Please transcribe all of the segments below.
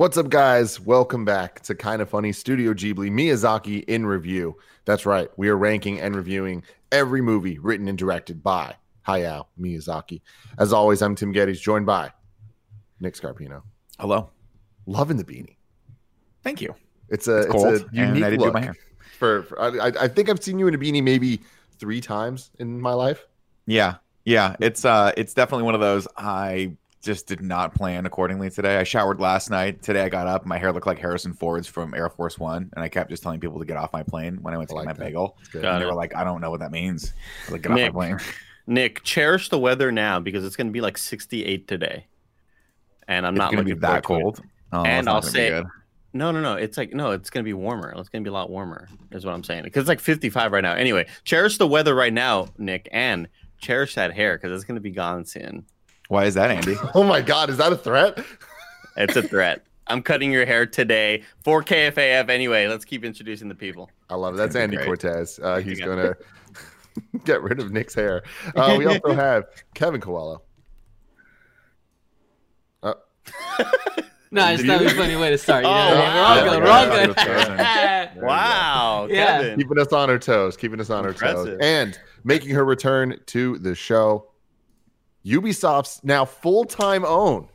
What's up, guys? Welcome back to Kind of Funny Studio Ghibli Miyazaki in review. That's right, we are ranking and reviewing every movie written and directed by Hayao Miyazaki. As always, I'm Tim Gettys, joined by Nick Scarpino. Hello. Loving the beanie. Thank you. It's a It's it's, a unique I did do look. my hair. For, for I, I- I think I've seen you in a beanie maybe three times in my life. Yeah. Yeah. It's uh it's definitely one of those I just did not plan accordingly today. I showered last night. Today I got up, my hair looked like Harrison Ford's from Air Force One, and I kept just telling people to get off my plane when I went to I get my that. bagel. It's good. Got And they it. were like, I don't know what that means. Like, get Nick. off my plane. Nick, cherish the weather now because it's going to be like 68 today, and I'm It's not gonna be looking that forward to it. cold. Oh, And I'll gonna be say- good. No, no, no. It's like no, it's going to be warmer. It's going to be a lot warmer. Is what I'm saying. Because it's like 55 right now. Anyway, cherish the weather right now, Nick, and cherish that hair because it's going to be gone soon. Why is that, Andy? Oh my God, is that a threat? It's a threat. I'm cutting your hair today for KFAF. Anyway, let's keep introducing the people. I love it. That's Andy great. Cortez. Uh, he's gonna get rid of Nick's hair. Uh, we also have Kevin Coelho. Uh, No, I just thought it was a funny way to start. You know, Oh, we're all wow. good. We're Yeah, all yeah, good. Wow, Yeah. Kevin. keeping us on our toes, keeping us on our toes, and making her return to the show. Ubisoft's now full-time own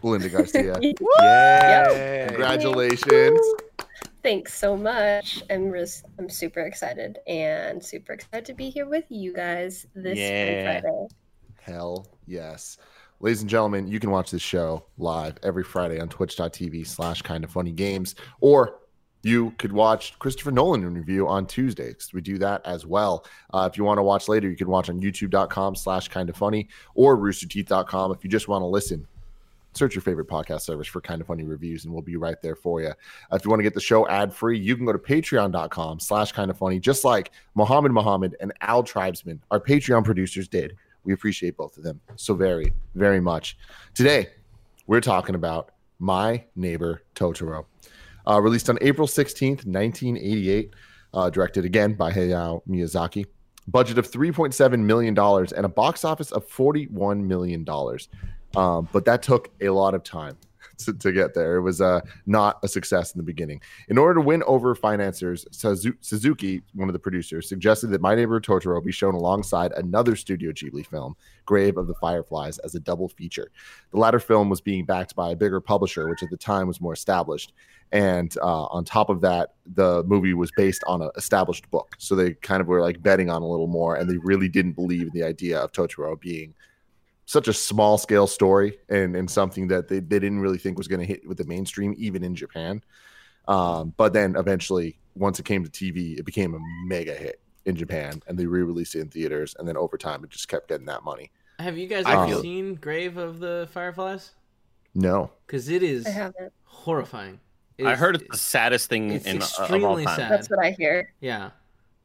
Belinda Garcia. Yay. Congratulations! Thanks so much. I'm just I'm super excited and super excited to be here with you guys this Yeah. Friday. Hell yes. Ladies and gentlemen, you can watch this show live every Friday on twitch.tv slash kind of funny games, or you could watch Christopher Nolan interview on Tuesdays. We do that as well. Uh, if you want to watch later, you can watch on youtube.com slash kind of funny or roosterteeth.com. If you just want to listen, search your favorite podcast service for kind of funny reviews and we'll be right there for you. Uh, if you want to get the show ad free, you can go to patreon.com slash kind of funny, just like Mohammed Mohammed and Al Tribesman, our Patreon producers did. We appreciate both of them so very, very much. Today, we're talking about My Neighbor Totoro. Uh, released on April 16th, 1988, uh, directed again by Hayao Miyazaki. Budget of $3.7 million and a box office of $41 million. Um, but that took a lot of time to, to get there. It was uh, not a success in the beginning. In order to win over financiers, Suzuki, one of the producers, suggested that My Neighbor Totoro be shown alongside another Studio Ghibli film, Grave of the Fireflies, as a double feature. The latter film was being backed by a bigger publisher, which at the time was more established. And uh, on top of that, the movie was based on an established book. So they kind of were like betting on a little more, and they really didn't believe in the idea of Totoro being such a small scale story and, and something that they, they didn't really think was going to hit with the mainstream, even in Japan. Um, but then eventually, once it came to TV, it became a mega hit in Japan, and they re released it in theaters. And then over time, it just kept getting that money. Have you guys ever feel- seen Grave of the Fireflies? No, Because it is horrifying. It I is- heard it's the saddest thing it's in uh, of all extremely time. sad. That's what I hear. Yeah.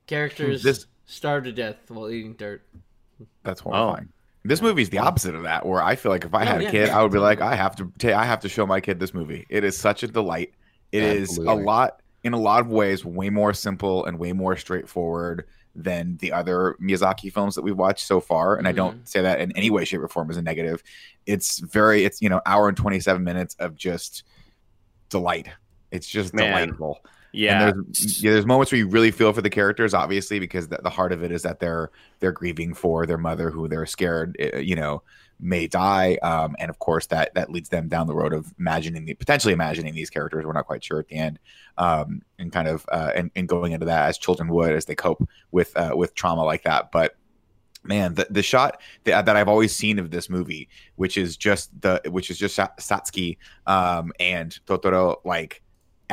Characters This- starve to death while eating dirt. That's horrifying. This movie's the opposite of that, where I feel like if I No, had a yeah. kid, I would be like, I have to, ta- I have to show my kid this movie. It is such a delight. It is Absolutely. a lot, in a lot of ways, way more simple and way more straightforward than the other Miyazaki films that we've watched so far. And I don't mm-hmm. say that in any way, shape, or form as a negative. It's very, it's you know, hour and twenty seven minutes of just delight. It's just Man. delightful. Yeah. And there's, yeah, there's moments where you really feel for the characters, obviously, because the, the heart of it is that they're they're grieving for their mother, who they're scared, uh, you know, may die. Um, and of course, that that leads them down the road of imagining the potentially imagining these characters. We're not quite sure at the end, um, and kind of uh, and, and going into that as children would as they cope with uh, with trauma like that. But man the, the shot that, that i've always seen of this movie which is just the which is just Sa- satsuki um and totoro like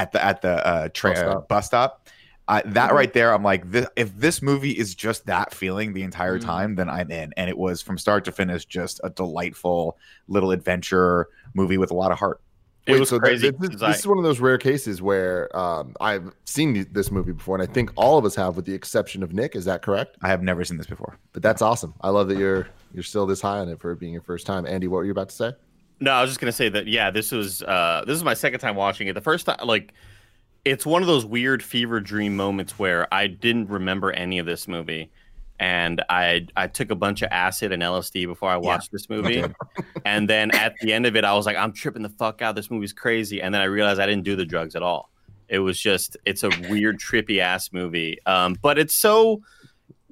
at the at the uh, tra- Bus stop. bus stop I, that Mhm. right there i'm like this, if this movie is just that feeling the entire Mm. time then i'm in and it was from start to finish just a delightful little adventure movie with a lot of heart It was so th- crazy. This, 'cause this is one of those rare cases where um, I've seen th- this movie before, and I think all of us have, with the exception of Nick. Is that correct? i have never seen this before But that's awesome. I love that you're you're still this high on it for it being your first time. Andy, what were you about to say? No, I was just gonna say that. Yeah, this was uh, this is my second time watching it. The first time, like, it's one of those weird fever dream moments where I didn't remember any of this movie, and I I took a bunch of acid and LSD before I watched this movie, and then at the end of it, I was like, I'm tripping the fuck out. This movie's crazy, and then I realized I didn't do the drugs at all. It was just it's a weird trippy ass movie, um, but it's so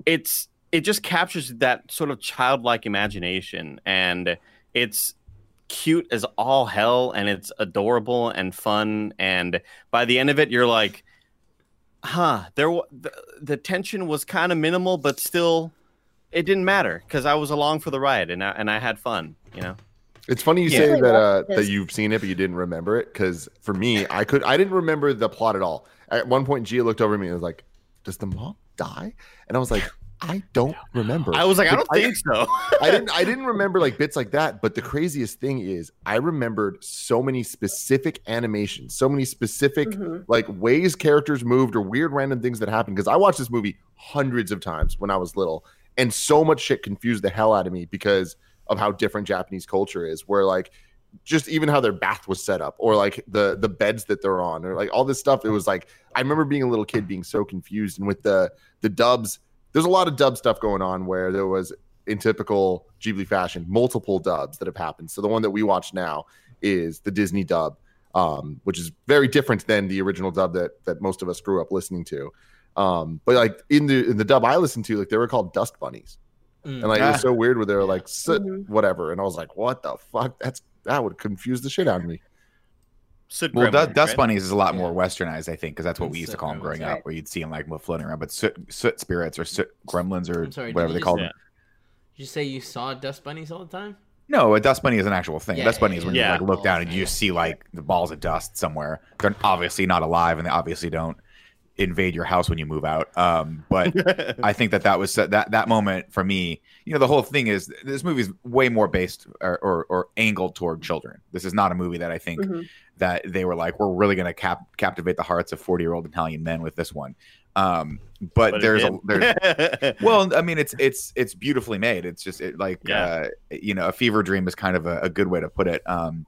it's it just captures that sort of childlike imagination and it's cute as all hell and it's adorable and fun and by the end of it you're like huh there wa- the, the tension was kind of minimal but still it didn't matter because i was along for the ride and I, and I had fun you know It's funny you Yeah. say that uh, that you've seen it, but you didn't remember it. Because for me, I could I didn't remember the plot at all. At one point, Gia looked over at me and was like, "Does the mom die?" And I was like, "I don't remember." i was like i don't think so I didn't I didn't remember like bits like that, but the craziest thing is I remembered so many specific animations, so many specific Mhm. like ways characters moved or weird random things that happened because I watched this movie hundreds of times when I was little and so much shit confused the hell out of me because of how different Japanese culture is where like just even how their bath was set up or like the the beds that they're on or like all this stuff it was like I remember being a little kid being so confused and with the the dubs there's a lot of dub stuff going on where there was in typical Ghibli fashion, multiple dubs that have happened. So the one that we watch now is the Disney dub, um, which is very different than the original dub that that most of us grew up listening to. Um, but like in the in the dub I listened to, like they were called dust bunnies, Mm. and like it Ah. was so weird where they were like soot, Mhm. whatever, and I was like, what the fuck? That's that would confuse the shit out of me. Soot Well, gremlins, dust, dust right? bunnies is a lot more Yeah. westernized, I think, because that's what And we used to call them growing right. up, where you'd see them like floating around. But soot, soot spirits or soot gremlins or sorry, whatever they you call just- them. Did you say you saw dust bunnies all the time? No, a dust bunny is an actual thing. Yeah, dust bunny is when yeah. you like look down and you just see like the balls of dust somewhere. They're obviously not alive, and they obviously don't invade your house when you move out. Um, but I think that that was that that moment for me. You know, the whole thing is this movie is way more based or, or, or angled toward children. This is not a movie that I think Mhm. That they were like, we're really going to cap- captivate the hearts of forty year old Italian men with this one. Um, but, But there's a there's well, I mean, it's it's it's beautifully made. It's just it, like Yeah. uh, you know, a fever dream is kind of a, a good way to put it. Um,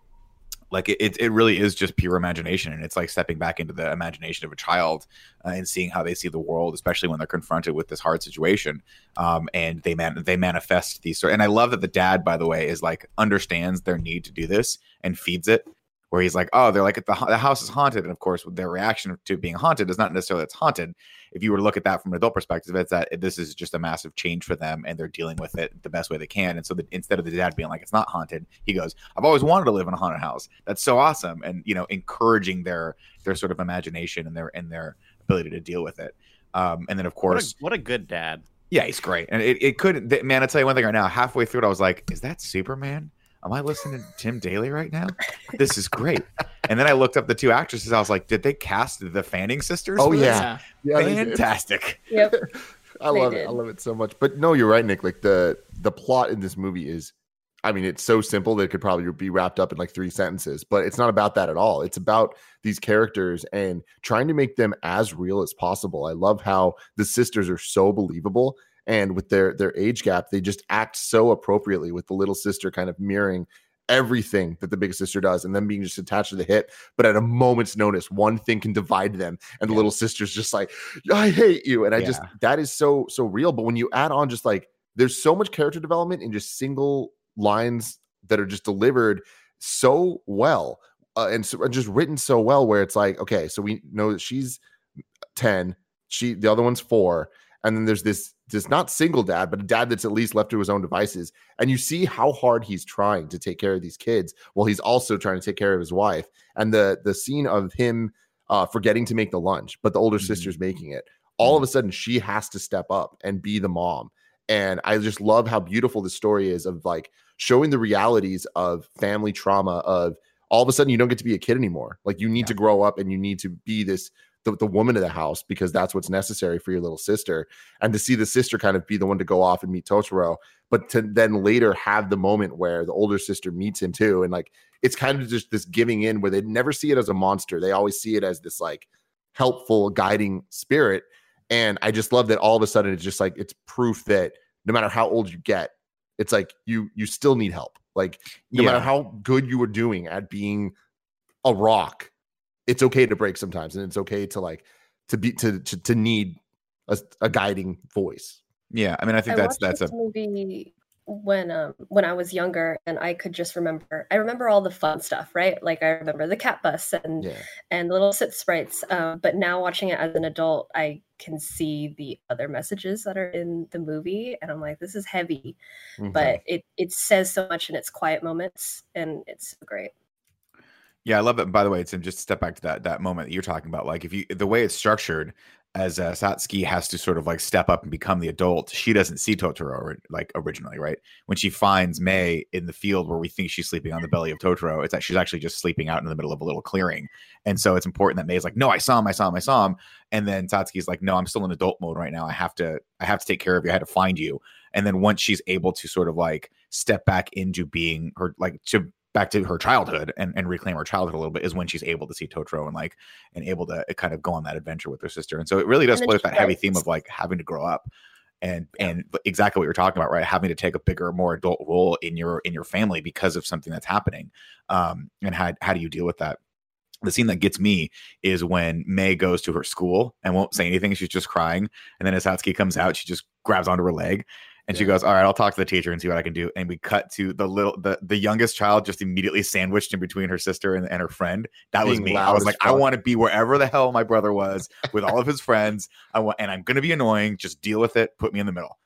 like it, it, it really is just pure imagination, and it's like stepping back into the imagination of a child uh, and seeing how they see the world, especially when they're confronted with this hard situation. Um, and they man they manifest these sort. And I love that the dad, by the way, is like understands their need to do this and feeds it. Where he's like, oh, they're like the, the house is haunted, and of course, their reaction to being haunted is not necessarily it's haunted if you were to look at that from an adult perspective, it's that this is just a massive change for them and they're dealing with it the best way they can. And so that instead of the dad being like, it's not haunted, he goes, I've always wanted to live in a haunted house. That's so awesome. And, you know, encouraging their, their sort of imagination and their, and their ability to deal with it. Um, and then of what, course, a, what a good dad. yeah, he's great. And it, it could, man, I'll tell you one thing right now, halfway through it, I was like, is that Superman? Am I listening to Tim Daly right now? This is great. And then I looked up the two actresses. I was like, did they cast the Fanning sisters? Oh, yeah. Yeah. Fantastic. Yep. I love it. I love it so much. But no, you're right, Nick. Like the the plot in this movie is, I mean, it's so simple that it could probably be wrapped up in like three sentences. But it's not about that at all. It's about these characters and trying to make them as real as possible. I love how the sisters are so believable, and with their their age gap, they just act so appropriately. With the little sister kind of mirroring everything that the big sister does and then being just attached to the hip but at a moment's notice one thing can divide them and the Yeah. little sister's just like i hate you and i just that is so so real but when you add on just like there's so much character development in just single lines that are just delivered so well uh, and so, just written so well where it's like okay so we know that she's 10 she the other one's 4 and then there's this this not single dad but a dad that's at least left to his own devices. And you see how hard he's trying to take care of these kids while he's also trying to take care of his wife. And the the scene of him uh forgetting to make the lunch but the older Mhm. sister's making it all of a sudden she has to step up and be the mom. And I just love how beautiful the story is of like showing the realities of family trauma of all of a sudden you don't get to be a kid anymore. Like you need to grow up and you need to be this the, the woman of the house because that's what's necessary for your little sister. And to see the sister kind of be the one to go off and meet Totoro, but to then later have the moment where the older sister meets him too. And like it's kind of just this giving in where they never see it as a monster. They always see it as this like helpful guiding spirit. And I just love that all of a sudden it's just like it's proof that no matter how old you get, it's like you you still need help. Like no Yeah. matter how good you were doing at being a rock, it's okay to break sometimes, and it's okay to like to be to to, to need a, a guiding voice. Yeah, I mean, I think I that's that's a movie when um when I was younger, and I could just remember. I remember all the fun stuff, right? Like I remember the cat bus and Yeah, and little soot sprites. Um, but now watching it as an adult, I can see the other messages that are in the movie, and I'm like, this is heavy, Mhm. but it it says so much in its quiet moments, and it's great. Yeah, I love it. By the way, it's just step back to that that moment that you're talking about, like if you the way it's structured, as uh, Satsuki has to sort of like step up and become the adult, she doesn't see Totoro like originally, right? When she finds May in the field where we think she's sleeping on the belly of Totoro, it's that she's actually just sleeping out in the middle of a little clearing, and so it's important that May's like, "No, I saw him, I saw him, I saw him," and then Satsuki's like, "No, I'm still in adult mode right now. I have to, I have to take care of you. I had to find you." And then once she's able to sort of like step back into being her, like to back to her childhood and, and reclaim her childhood a little bit is when she's able to see Totoro and like and able to uh, kind of go on that adventure with her sister. And so it really does play with that heavy theme of like having to grow up and and exactly what you're talking about, right? Having to take a bigger, more adult role in your in your family because of something that's happening. Um, and how how do you deal with that? The scene that gets me is when May goes to her school and won't say anything. She's just crying. And then as Satsuki comes out, she just grabs onto her leg and she goes, "All right, I'll talk to the teacher and see what I can do." And we cut to the little the the youngest child just immediately sandwiched in between her sister and, and her friend. That was me. I was as like, I want to be wherever the hell my brother was with all of his friends. I want, and I'm gonna be annoying. Just deal with it. Put me in the middle.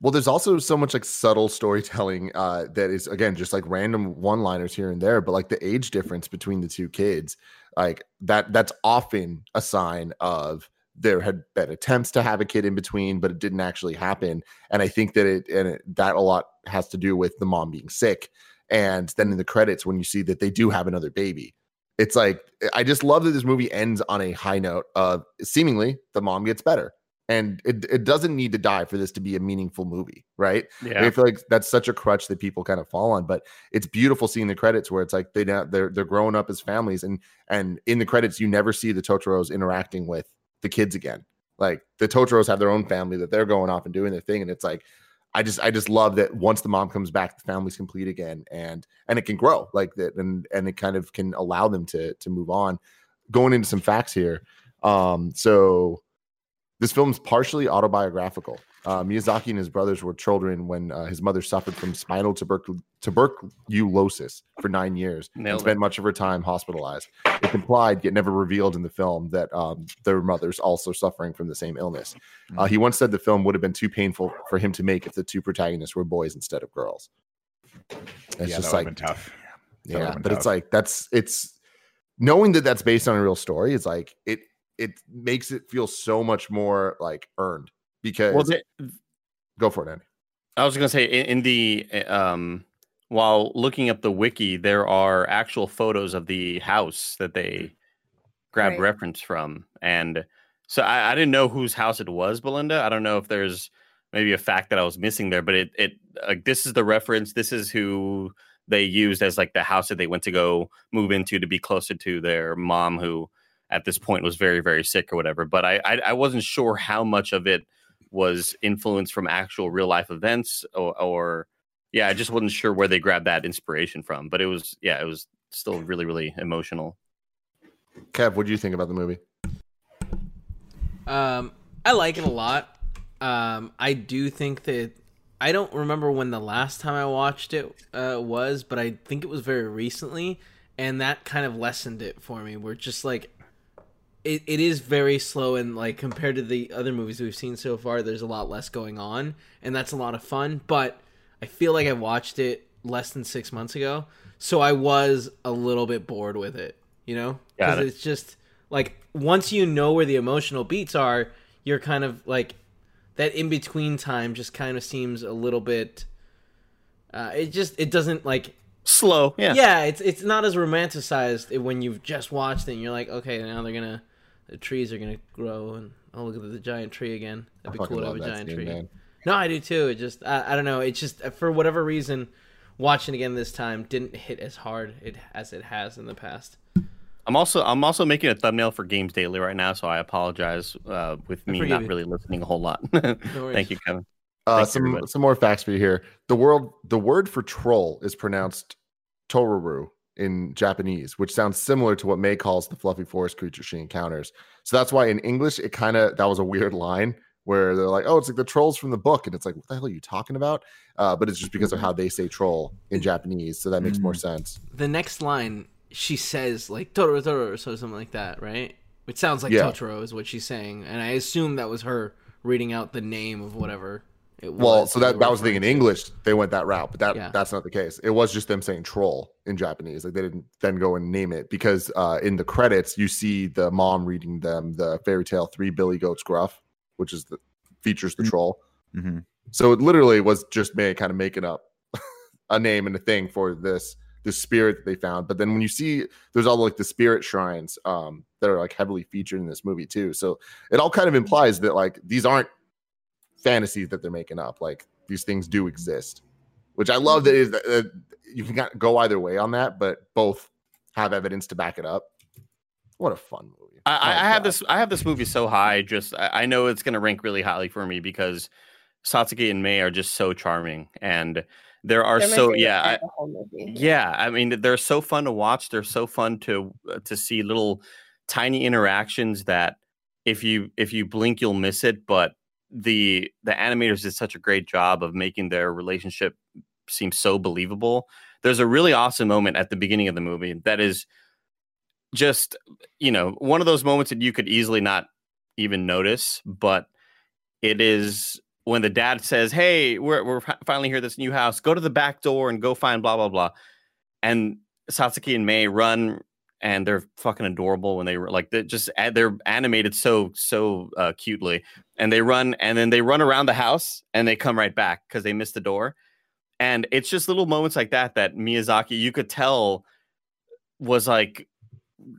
Well, there's also so much like subtle storytelling uh, that is again just like random one-liners here and there, but like the age difference between the two kids, like that that's often a sign of there had been attempts to have a kid in between, but it didn't actually happen. And I think that it and it, that a lot has to do with the mom being sick. And then in the credits, when you see that they do have another baby, it's like I just love that this movie ends on a high note of seemingly the mom gets better. And it, it doesn't need to die for this to be a meaningful movie, right? Yeah. I feel like that's such a crutch that people kind of fall on, but it's beautiful seeing the credits where it's like they they're they're growing up as families, and and in the credits you never see the Totoros interacting with the kids again. Like the Totoros have their own family that they're going off and doing their thing, and it's like I just I just love that once the mom comes back, the family's complete again, and and it can grow like that, and and it kind of can allow them to to move on. Going into some facts here, um, so this film's partially autobiographical. Uh, Miyazaki and his brothers were children when uh, his mother suffered from spinal tubercul- tuberculosis for nine years and spent it. much of her time hospitalized. It's implied, yet never revealed in the film, that um, their mother's also suffering from the same illness. Uh, he once said the film would have been too painful for him to make if the two protagonists were boys instead of girls. It's yeah, just that like been tough. That yeah, would've been but it's like that's it's knowing that that's based on a real story is like it it makes it feel so much more like earned because Well, the, go for it, Andy. I was gonna say in, in the uh, um, while looking up the wiki, there are actual photos of the house that they grabbed Right. reference from, and so I, I didn't know whose house it was, Belinda. I don't know if there's maybe a fact that I was missing there, but it it like this is the reference. This is who they used as like the house that they went to go move into to be closer to their mom, who at this point was very very sick or whatever. But I I, I wasn't sure how much of it was influenced from actual real life events or, or yeah, I just wasn't sure where they grabbed that inspiration from. But it was yeah, it was still really really emotional. Kev, what do you think about the movie? Um, I like it a lot. Um, I do think that I don't remember when the last time I watched it uh, was, but I think it was very recently, and that kind of lessened it for me. We're just like, it, it is very slow, and like compared to the other movies we've seen so far, there's a lot less going on, and that's a lot of fun. But I feel like I watched it less than six months ago, so I was a little bit bored with it. You know, because it. it's just like once you know where the emotional beats are, you're kind of like that in between time just kind of seems a little bit. Uh, it just it doesn't like Slow. Yeah. yeah. it's it's not as romanticized when you've just watched it. and You're like, okay, now they're gonna the trees are gonna grow and oh look at the giant tree again. I That'd be fucking cool to have love a that giant scene, tree. man. No, I do too. It just I, I don't know. It just for whatever reason, watching again this time didn't hit as hard it as it has in the past. I'm also I'm also making a thumbnail for Games Daily right now, so I apologize uh, with me not you. really listening a whole lot. worries. Thank you, Kevin. Uh, Thanks, some everybody. some more facts for you here. The world the word for troll is pronounced Toruru in Japanese, which sounds similar to what May calls the fluffy forest creature she encounters. So that's why in English it kind of that was a weird line where they're like, "Oh, it's like the trolls from the book," and it's like, "What the hell are you talking about?" Uh, but it's just because of how they say troll in Japanese, so that makes more sense. The next line she says like Totoro Totoro or something like that, right? It sounds like Yeah. Totoro is what she's saying, and I assume that was her reading out the name of whatever. It Well, was so that that was the thing in. English. They went that route, but that Yeah. that's not the case. It was just them saying troll in Japanese. Like they didn't then go and name it because uh, in the credits you see the mom reading them the fairy tale Three Billy Goats Gruff, which is the features the Mm. troll. hmm So it literally was just May kind of making up a name and a thing for this this spirit that they found. But then when you see there's all like the spirit shrines um, that are like heavily featured in this movie too. So it all kind of implies that like these aren't fantasies that they're making up. Like these things do exist, which I love. That is uh, you can go either way on that, but both have evidence to back it up. What a fun movie! I, I I have God. this I have this movie so high. Just I, I know it's going to rank really highly for me because Satsuki and May are just so charming, and there are They're so yeah. I, of the whole movie. Yeah, I mean they're so fun to watch. They're so fun to uh, to see little tiny interactions that if you if you blink you'll miss it. But the the animators did such a great job of making their relationship seem so believable. There's a really awesome moment at the beginning of the movie that is just you know one of those moments that you could easily not even notice, but it is when the dad says, "Hey, we're we're finally here at this new house. Go to the back door and go find blah blah blah." And Satsuki and May run, and they're fucking adorable when they were like they just they're animated so so uh, cutely, and they run and then they run around the house and they come right back because they missed the door, and it's just little moments like that that Miyazaki you could tell was like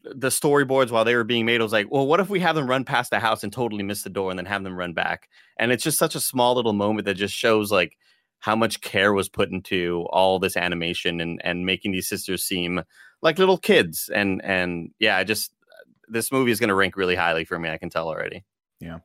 the storyboards while they were being made. Was like, well, what if we have them run past the house and totally miss the door, and then have them run back? And it's just such a small little moment that just shows like how much care was put into all this animation and and making these sisters seem like little kids. And and yeah, I just this movie is going to rank really highly for me. I can tell already. Yeah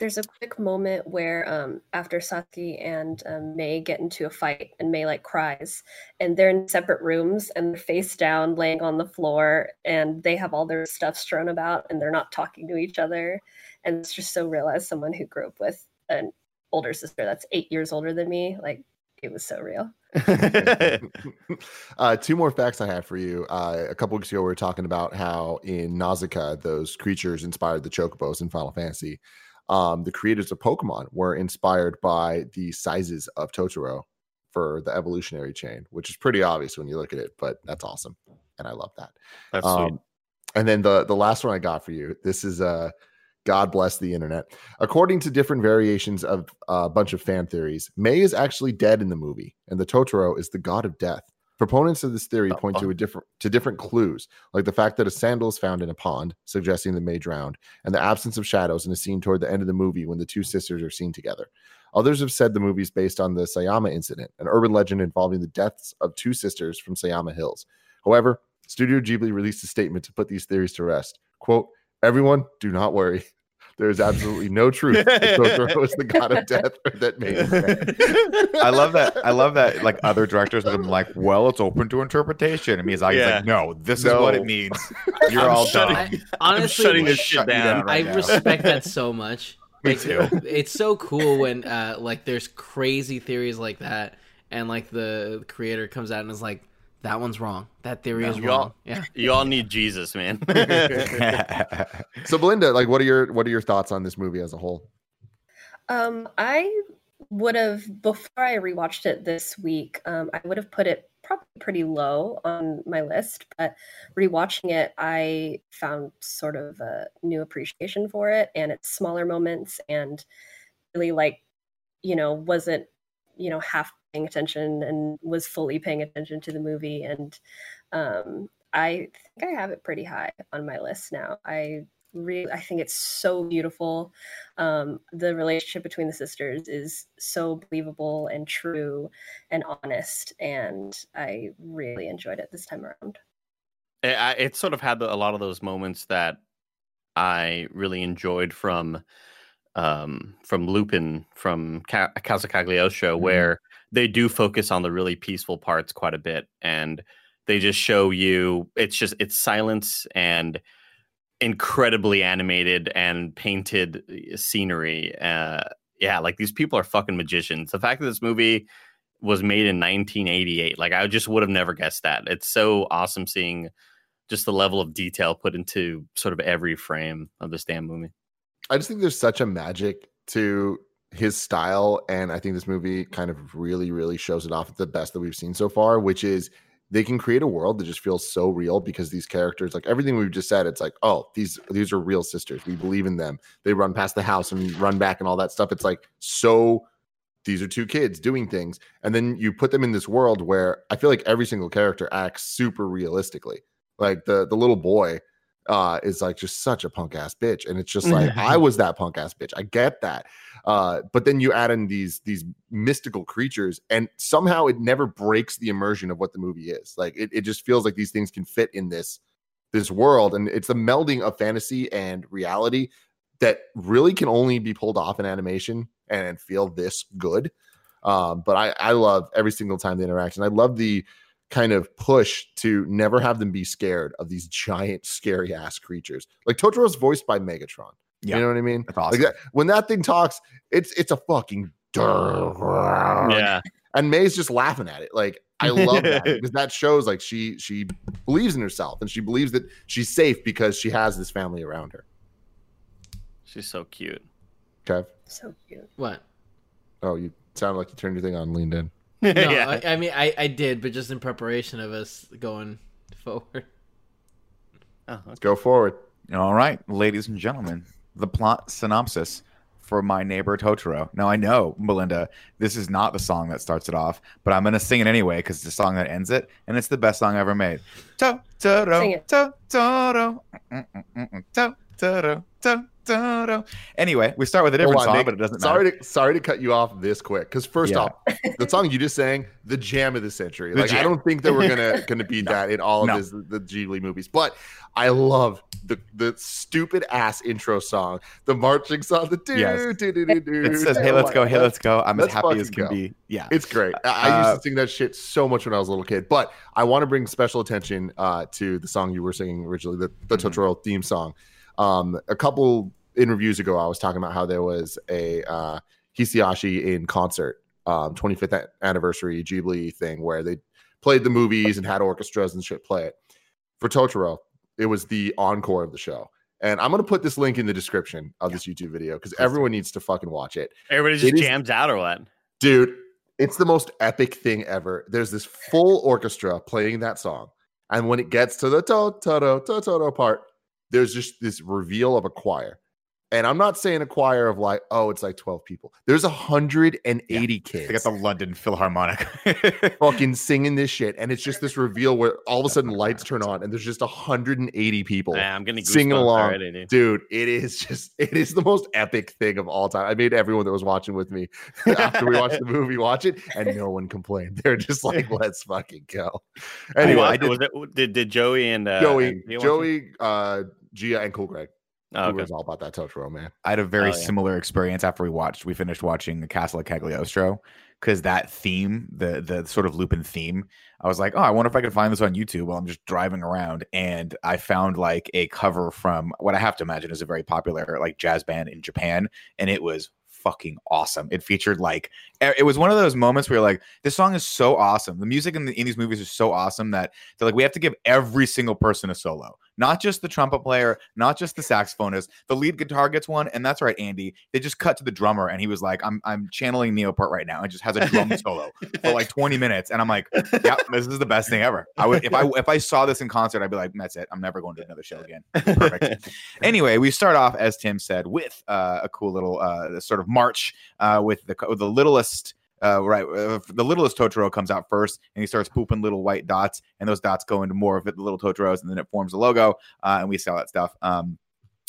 there's a quick moment where um, after Saki and um, May get into a fight and May like cries and they're in separate rooms and they're face down laying on the floor and they have all their stuff strewn about and they're not talking to each other and it's just so real as someone who grew up with an older sister that's eight years older than me like it was so real uh, two more facts I have for you. Uh, a couple weeks ago, we were talking about how in Nausicaa, those creatures inspired the chocobos in Final Fantasy. Um, the creators of Pokemon were inspired by the sizes of Totoro for the evolutionary chain, which is pretty obvious when you look at it, but that's awesome. And I love that. That's sweet. Um, and then the the last one I got for you. This is uh God bless the internet. According to different variations of a bunch of fan theories, May is actually dead in the movie, and the Totoro is the god of death. Proponents of this theory point to a different to different clues, like the fact that a sandal is found in a pond, suggesting that May drowned, and the absence of shadows in a scene toward the end of the movie when the two sisters are seen together. Others have said the movie is based on the Sayama incident, an urban legend involving the deaths of two sisters from Sayama Hills. However, Studio Ghibli released a statement to put these theories to rest. Quote, everyone, do not worry. There is absolutely no truth that Totoro is the god of death that May is. I love that. I love that. Like other directors have been like, "Well, it's open to interpretation." And Miyazaki's Yeah. like, "No, this is what it means. You're I'm all shutting- dumb." I, I'm honestly, shutting this shut shit down. down right I now. respect that so much. Me Like, too. It's so cool when uh, like there's crazy theories like that, and like the creator comes out and is like, "That one's wrong. That theory is wrong." all- Yeah. you all need Jesus, man. So Belinda, like what are your what are your thoughts on this movie as a whole? Um, I would have before I rewatched it this week. Um, I would have put it probably pretty low on my list, but rewatching it, I found sort of a new appreciation for it and its smaller moments and really like, you know, wasn't, you know, half paying attention and was fully paying attention to the movie. And um, I think I have it pretty high on my list now. I really i think it's so beautiful um, the relationship between the sisters is so believable and true and honest and i really enjoyed it this time around it, it sort of had a lot of those moments that i really enjoyed from um, from lupin from Ca- casa mm-hmm. where they do focus on the really peaceful parts quite a bit and they just show you it's just it's silence and incredibly animated and painted uh, scenery. Uh, yeah, like these people are fucking magicians. The fact that this movie was made in 1988, like I just would have never guessed that. It's so awesome seeing just the level of detail put into sort of every frame of this damn movie. I just think there's such a magic to his style and i think this movie kind of really really shows it off at the best that we've seen so far which is they can create a world that just feels so real because these characters like everything we've just said it's like oh these these are real sisters. We believe in them. They run past the house and run back and all that stuff. It's like so these are two kids doing things. And then you put them in this world where i feel like every single character acts super realistically. Like the the little boy uh is like just such a punk ass bitch and it's just like i was that punk ass bitch i get that uh but then you add in these these mystical creatures and somehow it never breaks the immersion of what the movie is like it, it just feels like these things can fit in this this world and it's the melding of fantasy and reality that really can only be pulled off in animation and feel this good um but i i love every single time the interaction i love the kind of push to never have them be scared of these giant, scary ass creatures. Like Totoro's voiced by Megatron. Yeah. You know what I mean? Awesome. Like that, when that thing talks, it's it's a fucking yeah. And May's just laughing at it. Like I love that because that shows like she she believes in herself and she believes that she's safe because she has this family around her. She's so cute. Kev. So cute. What? Oh, you sounded like you turned your thing on, leaned in. no, yeah. I, I, mean, I, I did, but just in preparation of us going forward. Oh, Let's go forward. All right, ladies and gentlemen, the plot synopsis for My Neighbor Totoro. Now, I know, Melinda, this is not the song that starts it off, but I'm going to sing it anyway because it's the song that ends it, and it's the best song ever made. To, Totoro, to, mm, mm, mm, Totoro, Totoro, Totoro. Anyway, we start with a different on, song, Nick. but it doesn't sorry matter. To, sorry to cut you off this quick. Because first yeah. off, the song you just sang, the jam of the century. The like jam. I don't think that we're gonna gonna beat no. that in all of no. this, the Ghibli movies. But I love the the stupid ass intro song, the marching song, the do yes. do do do do. It says, "Hey, let's go, hey, let's go." I'm as happy as can go. be. Yeah, it's great. I, I used to uh, sing that shit so much when I was a little kid. But I want to bring special attention uh, to the song you were singing originally, the, the mm-hmm. Totoro theme song. Um, a couple interviews ago, I was talking about how there was a uh, Hisaishi in concert, um, 25th anniversary Ghibli thing where they played the movies and had orchestras and shit play it. For Totoro, it was the encore of the show. And I'm gonna put this link in the description of this YouTube video because everyone needs to fucking watch it. Everybody just it jams is, out or what? Dude, it's the most epic thing ever. There's this full orchestra playing that song. And when it gets to the Totoro, Totoro part, there's just this reveal of a choir. And I'm not saying a choir of like, oh, it's like 12 people. There's 180 yeah. kids. They got the London Philharmonic fucking singing this shit. And it's just this reveal where all of a sudden lights turn on and there's just 180 people yeah, I'm getting singing along. Already, dude. it is just, it is the most epic thing of all time. I made everyone that was watching with me after we watched the movie watch it and no one complained. They're just like, let's fucking go. Anyway, I did, it, did, did Joey and uh, Joey, and Joey, uh, Gia, and Cool Greg. Oh, okay. was all about that Totoro, man. I had a oh, very oh, yeah. similar experience after we watched. We finished watching the Castle of Cagliostro because that theme, the the sort of Lupin theme, I was like, oh, I wonder if I could find this on YouTube while I'm just driving around, and I found like a cover from what I have to imagine is a very popular like jazz band in Japan, and it was fucking awesome. It featured like it was one of those moments where you're like, this song is so awesome. The music in, the, in these movies is so awesome that they're like, we have to give every single person a solo, not just the trumpet player, not just the saxophonist. The lead guitar gets one, and that's right, Andy. They just cut to the drummer, and he was like, I'm I'm channeling Neil Peart right now, and just has a drum solo for like 20 minutes, and I'm like, yeah, this is the best thing ever. I would if I if I saw this in concert, I'd be like, that's it. I'm never going to another show again. Perfect. anyway, we start off as Tim said with uh, a cool little uh, sort of march uh, with the the littlest. Uh, right, uh, the littlest Totoro comes out first, and he starts pooping little white dots, and those dots go into more of it, the little Totoros, and then it forms a logo, uh, and we sell that stuff. Um,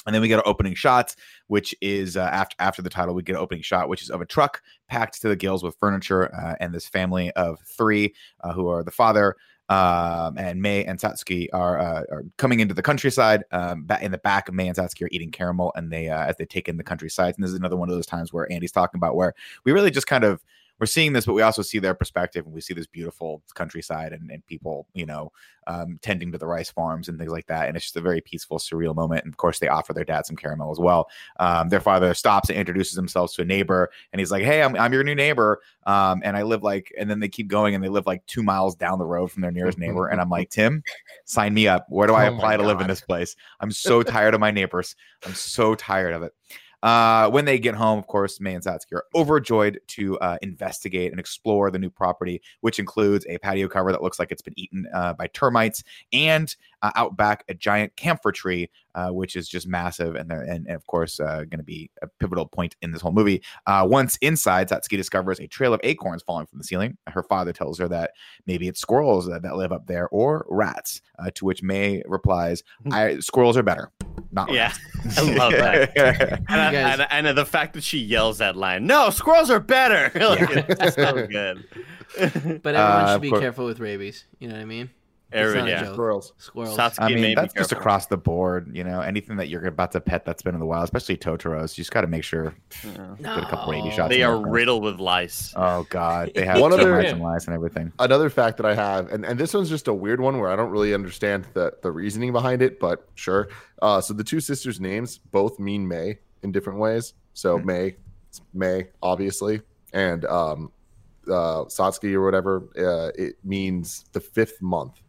and then we get our opening shots, which is uh, after after the title, we get an opening shot, which is of a truck packed to the gills with furniture, uh, and this family of three, uh, who are the father, um, and May and Satsuki are, uh, are coming into the countryside. Um, in the back, May and Satsuki are eating caramel, and they uh, as they take in the countryside. And this is another one of those times where Andy's talking about where we really just kind of we're seeing this, but we also see their perspective and we see this beautiful countryside and, and people, you know, um, tending to the rice farms and things like that. And it's just a very peaceful, surreal moment. And of course, they offer their dad some caramel as well. Um, their father stops and introduces himself to a neighbor and he's like, Hey, I'm, I'm your new neighbor. Um, and I live like, and then they keep going and they live like two miles down the road from their nearest neighbor. And I'm like, Tim, sign me up. Where do I Oh apply to live in this place? I'm so tired of my neighbors. I'm so tired of it. Uh, when they get home, of course, May and Satsuki are overjoyed to uh, investigate and explore the new property, which includes a patio cover that looks like it's been eaten uh, by termites, and uh, out back a giant camphor tree, uh, which is just massive, and they're- and, and of course uh, going to be a pivotal point in this whole movie. Uh, once inside, Satsuki discovers a trail of acorns falling from the ceiling. Her father tells her that maybe it's squirrels that, that live up there or rats. Uh, to which May replies, I, "Squirrels are better, not Yeah, rats." I love that. And, I- guys- and, and the fact that she yells that line, "No, squirrels are better." like, it's so good. But everyone Uh, should be course- careful with rabies. You know what I mean? Every- yeah. Squirrels. Squirrels. Satsuki I mean, that's just across the board. You know, anything that you're about to pet that's been in the wild, especially Totoros, you just got to make sure Yeah. get a couple rabies shots. They are there riddled with lice. Oh God, they have One One other- and lice and everything. Another fact that I have, and, and this one's just a weird one where I don't really understand the, the reasoning behind it, but sure. Uh, so the two sisters' names both mean May in different ways. So Mhm. May, it's May, obviously, and um, uh, Satsuki or whatever, uh, it means the fifth month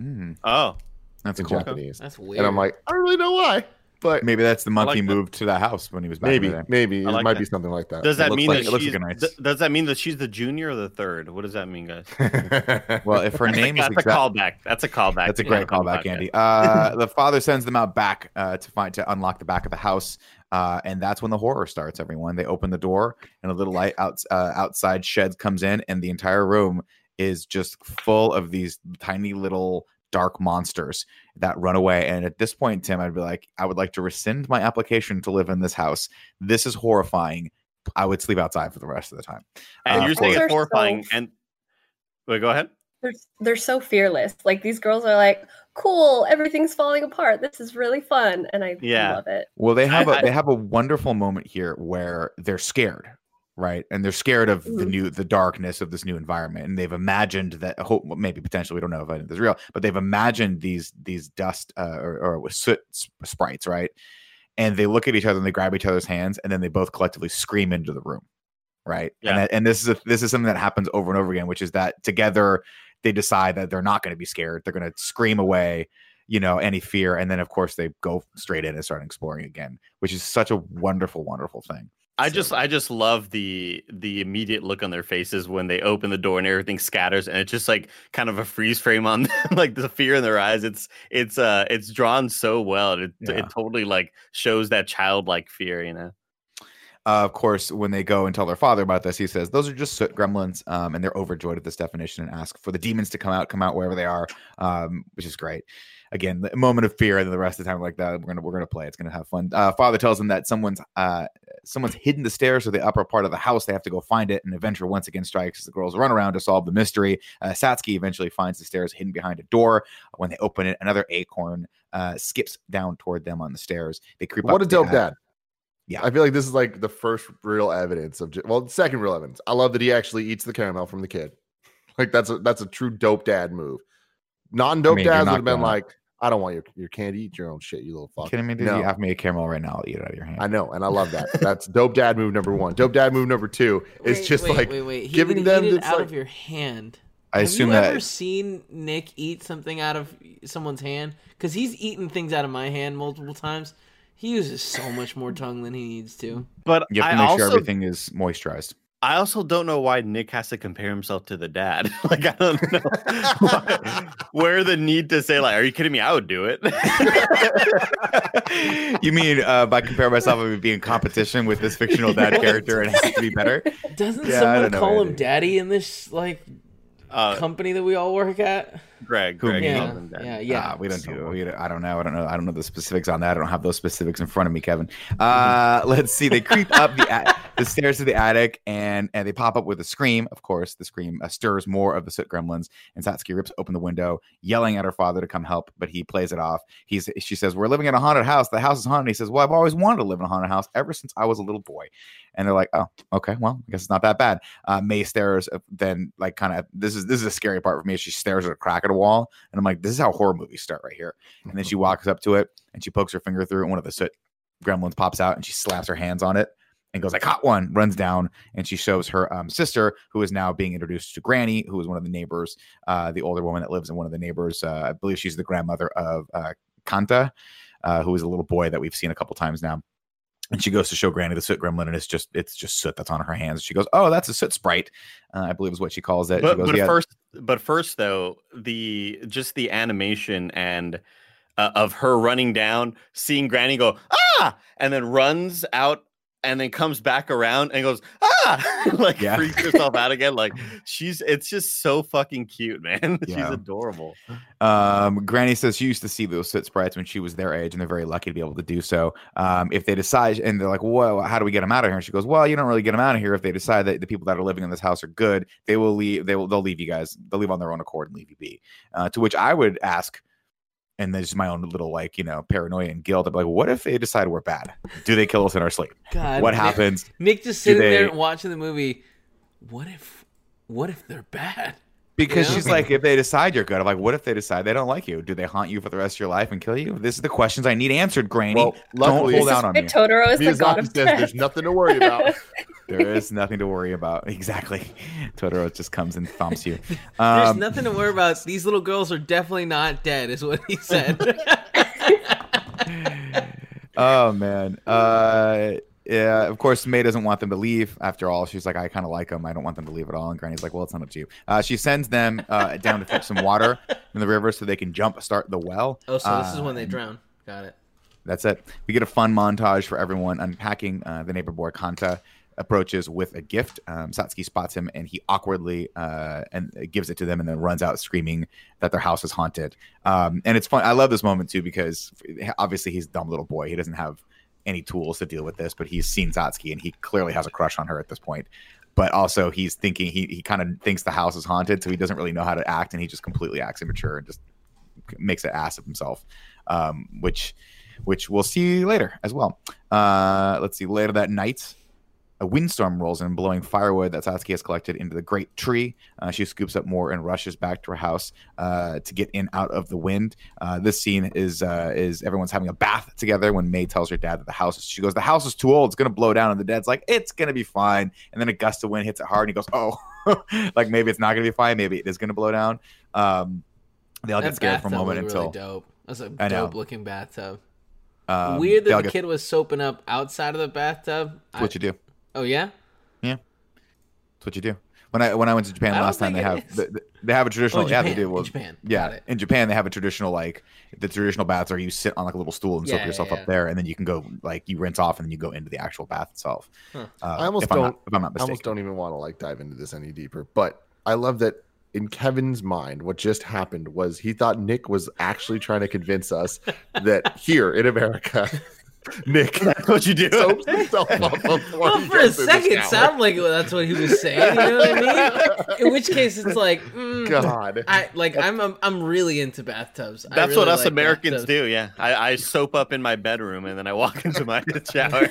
Mm, Oh, that's in cool. Japanese. That's weird. And I'm like, I don't really know why, but Maybe that's the month like he that. moved to that house when he was back maybe, over there. maybe I it like might that. be something like that. does that looks mean like- that it looks she's? like a nice- th- does that mean that she's the junior or the third? What does that mean, guys? Well, if her That's, name a, is that's a callback. That's a callback. That's a great the callback. Andy. Uh, the father sends them out back uh, to find to unlock the back of the house, uh, and that's when the horror starts. Everyone, they open the door, and a little light out, uh, outside shed comes in, and the entire room is just full of these tiny little dark monsters that run away. And at this point, Tim, I'd be like, I would like to rescind my application to live in this house. This is horrifying. I would sleep outside for the rest of the time. And Uh, you're saying it's horrifying. so- And wait, go ahead. They're, they're so fearless. Like these girls are like, cool, everything's falling apart. This is really fun. And I Yeah. love it. Well, they have a I- they have a wonderful moment here where they're scared, right? And they're scared of the Mhm. new the darkness of this new environment, and they've imagined that. Hope maybe potentially we don't know if any of this is real, but they've imagined these these dust uh, or, or with soot sprites, right? And they look at each other and they grab each other's hands, and then they both collectively scream into the room, right? Yeah. And that, and this is a, this is something that happens over and over again, which is that together they decide that they're not going to be scared; they're going to scream away you know any fear and then of course they go straight in and start exploring again which is such a wonderful wonderful thing I So- just I just love the the immediate look on their faces when they open the door and everything scatters and it's just like kind of a freeze frame on them, like the fear in their eyes. It's it's uh it's drawn so well. It Yeah. it totally like shows that childlike fear, you know. uh, of course when they go and tell their father about this he says those are just soot gremlins um, and they're overjoyed at this definition and ask for the demons to come out come out wherever they are um, which is great again the moment of fear and then the rest of the time like that we're gonna we're gonna play it's gonna have fun uh, father tells them that someone's uh, someone's hidden the stairs or the upper part of the house they have to go find it and adventure once again strikes as the girls run around to solve the mystery uh, satsuki eventually finds the stairs hidden behind a door when they open it another acorn uh, skips down toward them on the stairs they creep up. what a dope dad. Yeah. I feel like this is like the first real evidence of, well, second real evidence. I love that he actually eats the caramel from the kid. Like that's a that's a true dope dad move. Non dope I mean, dads would have been like, I don't want your, your candy. Eat your own shit, you little fuck. kidding me? Dude, No. you have me a caramel right now. I'll eat it out of your hand. I know, and I love that. That's dope dad move number one. Dope dad move number two is Wait, just wait, like wait, wait. Giving them eat it out like- of your hand. I assume that. Have assume you that ever seen Nick eat something out of someone's hand? Because he's eaten things out of my hand multiple times. He uses so much more tongue than he needs to. But you have to I make also sure everything is moisturized. I also don't know why Nick has to compare himself to the dad. like I don't know why- where the need to say like, "Are you kidding me? I would do it." you mean uh, by comparing myself with being in competition with this fictional dad character and has to be better? Doesn't Yeah, I someone don't know, call him daddy in this like uh, company that we all work at? Greg, Who, Greg, Yeah, yeah, yeah. Uh, we don't do. We, I don't know. I don't know. I don't know the specifics on that. I don't have those specifics in front of me, Kevin. Uh, let's see. They creep up the a- the stairs to the attic, and and they pop up with a scream. Of course, the scream uh, stirs more of the soot gremlins, and Satsuki rips open the window, yelling at her father to come help, but he plays it off. He's she says, "We're living in a haunted house. The house is haunted." He says, "Well, I've always wanted to live in a haunted house ever since I was a little boy." And they're like, "Oh, okay. Well, I guess it's not that bad." Uh, May stares, uh, then like kind of this is this is a scary part for me. She stares at a crack at a wall, and I'm like, "This is how horror movies start right here." And then she walks up to it and she pokes her finger through, and one of the soot gremlins pops out, and she slaps her hands on it and goes like, "Hot one!" Runs down, and she shows her um, sister, who is now being introduced to Granny, who is one of the neighbors, uh, the older woman that lives in one of the neighbors. Uh, I believe she's the grandmother of uh, Kanta, uh, who is a little boy that we've seen a couple times now. And she goes to show Granny the soot gremlin, and it's just it's just soot that's on her hands. She goes, "Oh, that's a soot sprite," uh, I believe is what she calls it. But, she goes, but "Yeah." first, but first though, the just the animation and uh, of her running down, seeing Granny go ah, and then runs out and then comes back around and goes ah, like Yeah. freaks herself out again. Like she's, it's just so fucking cute, man. she's adorable. Um, Granny says she used to see those soot sprites when she was their age, and they're very lucky to be able to do so. Um, if they decide, and they're like, "Well, how do we get them out of here?" And she goes, "Well, you don't really get them out of here. If they decide that the people that are living in this house are good, they will leave. They will. They'll leave you guys. They'll leave on their own accord and leave you be." Uh, to which I would ask, and this is my own little like you know paranoia and guilt. I'm like, what if they decide we're bad? Do they kill us in our sleep? God, what Nick- happens? Nick just sitting there they- and watching the movie. What if? What if they're bad? Because Yeah. she's like, if they decide you're good, I'm like, what if they decide they don't like you? Do they haunt you for the rest of your life and kill you? This is the questions I need answered, Granny. Well, don't luckily- hold out on why me. Totoro is the god of says death. there's nothing to worry about. There is nothing to worry about. Exactly. Totoro just comes and thumps you. There's Um, nothing to worry about. These little girls are definitely not dead, is what he said. oh man. Uh, yeah. Of course, May doesn't want them to leave. After all, she's like, I kind of like them. I don't want them to leave at all. And Granny's like, Well, it's not up to you. Uh, she sends them uh, down to fetch some water in the river so they can jump start the well. oh, so this is when they Um, drown. Got it. That's it. We get a fun montage for everyone unpacking. Uh, the neighbor boy Kanta approaches with a gift. Um, Satsuki spots him and he awkwardly uh, and gives it to them and then runs out screaming that their house is haunted. Um, and it's fun. I love this moment too because obviously he's a dumb little boy. He doesn't have any tools to deal with this, but he's seen Satsuki and he clearly has a crush on her at this point. But also he's thinking he he kind of thinks the house is haunted, so he doesn't really know how to act, and he just completely acts immature and just makes an ass of himself. Um, which which we'll see later as well. Uh, let's see. Later that night, a windstorm rolls in, blowing firewood that Satsuki has collected into the great tree. Uh, she scoops up more and rushes back to her house uh, to get in out of the wind. Uh, this scene is uh, is everyone's having a bath together when May tells her dad that the house. Is, she goes, "The house is too old. It's gonna blow down." And the dad's like, "It's gonna be fine." And then a gust of wind hits it hard, and he goes, "Oh, like maybe it's not gonna be fine. Maybe it is gonna blow down." Um, they all get scared for a moment until really dope. That's a dope looking bathtub. um, Weird that the get- kid was soaping up outside of the bathtub. That's what you do. Oh yeah. Yeah. That's what you do. When I when I went to Japan last time, they have it is. the, the- they have a traditional Oh, yeah they do well, in Japan. yeah Got it. in Japan they have a traditional like the traditional baths where you sit on like a little stool and soak yourself yeah, up there and then you can go like you rinse off and then you go into the actual bath itself. Huh. Uh, I almost if I'm not, don't- if I'm not mistaken. I almost don't even want to like dive into this any deeper. But I love that in Kevin's mind, what just happened was he thought Nick was actually trying to convince us that here in America, Nick That's what you do. soaps himself up Well, for a goes in the second, sound shower. sounded like that's what he was saying. You know what I mean? In which case, it's like, mm, God. I like I'm, I'm I'm really into bathtubs. I That's really what us like Americans bathtubs. do. Yeah, I, I soap up in my bedroom and then I walk into my shower.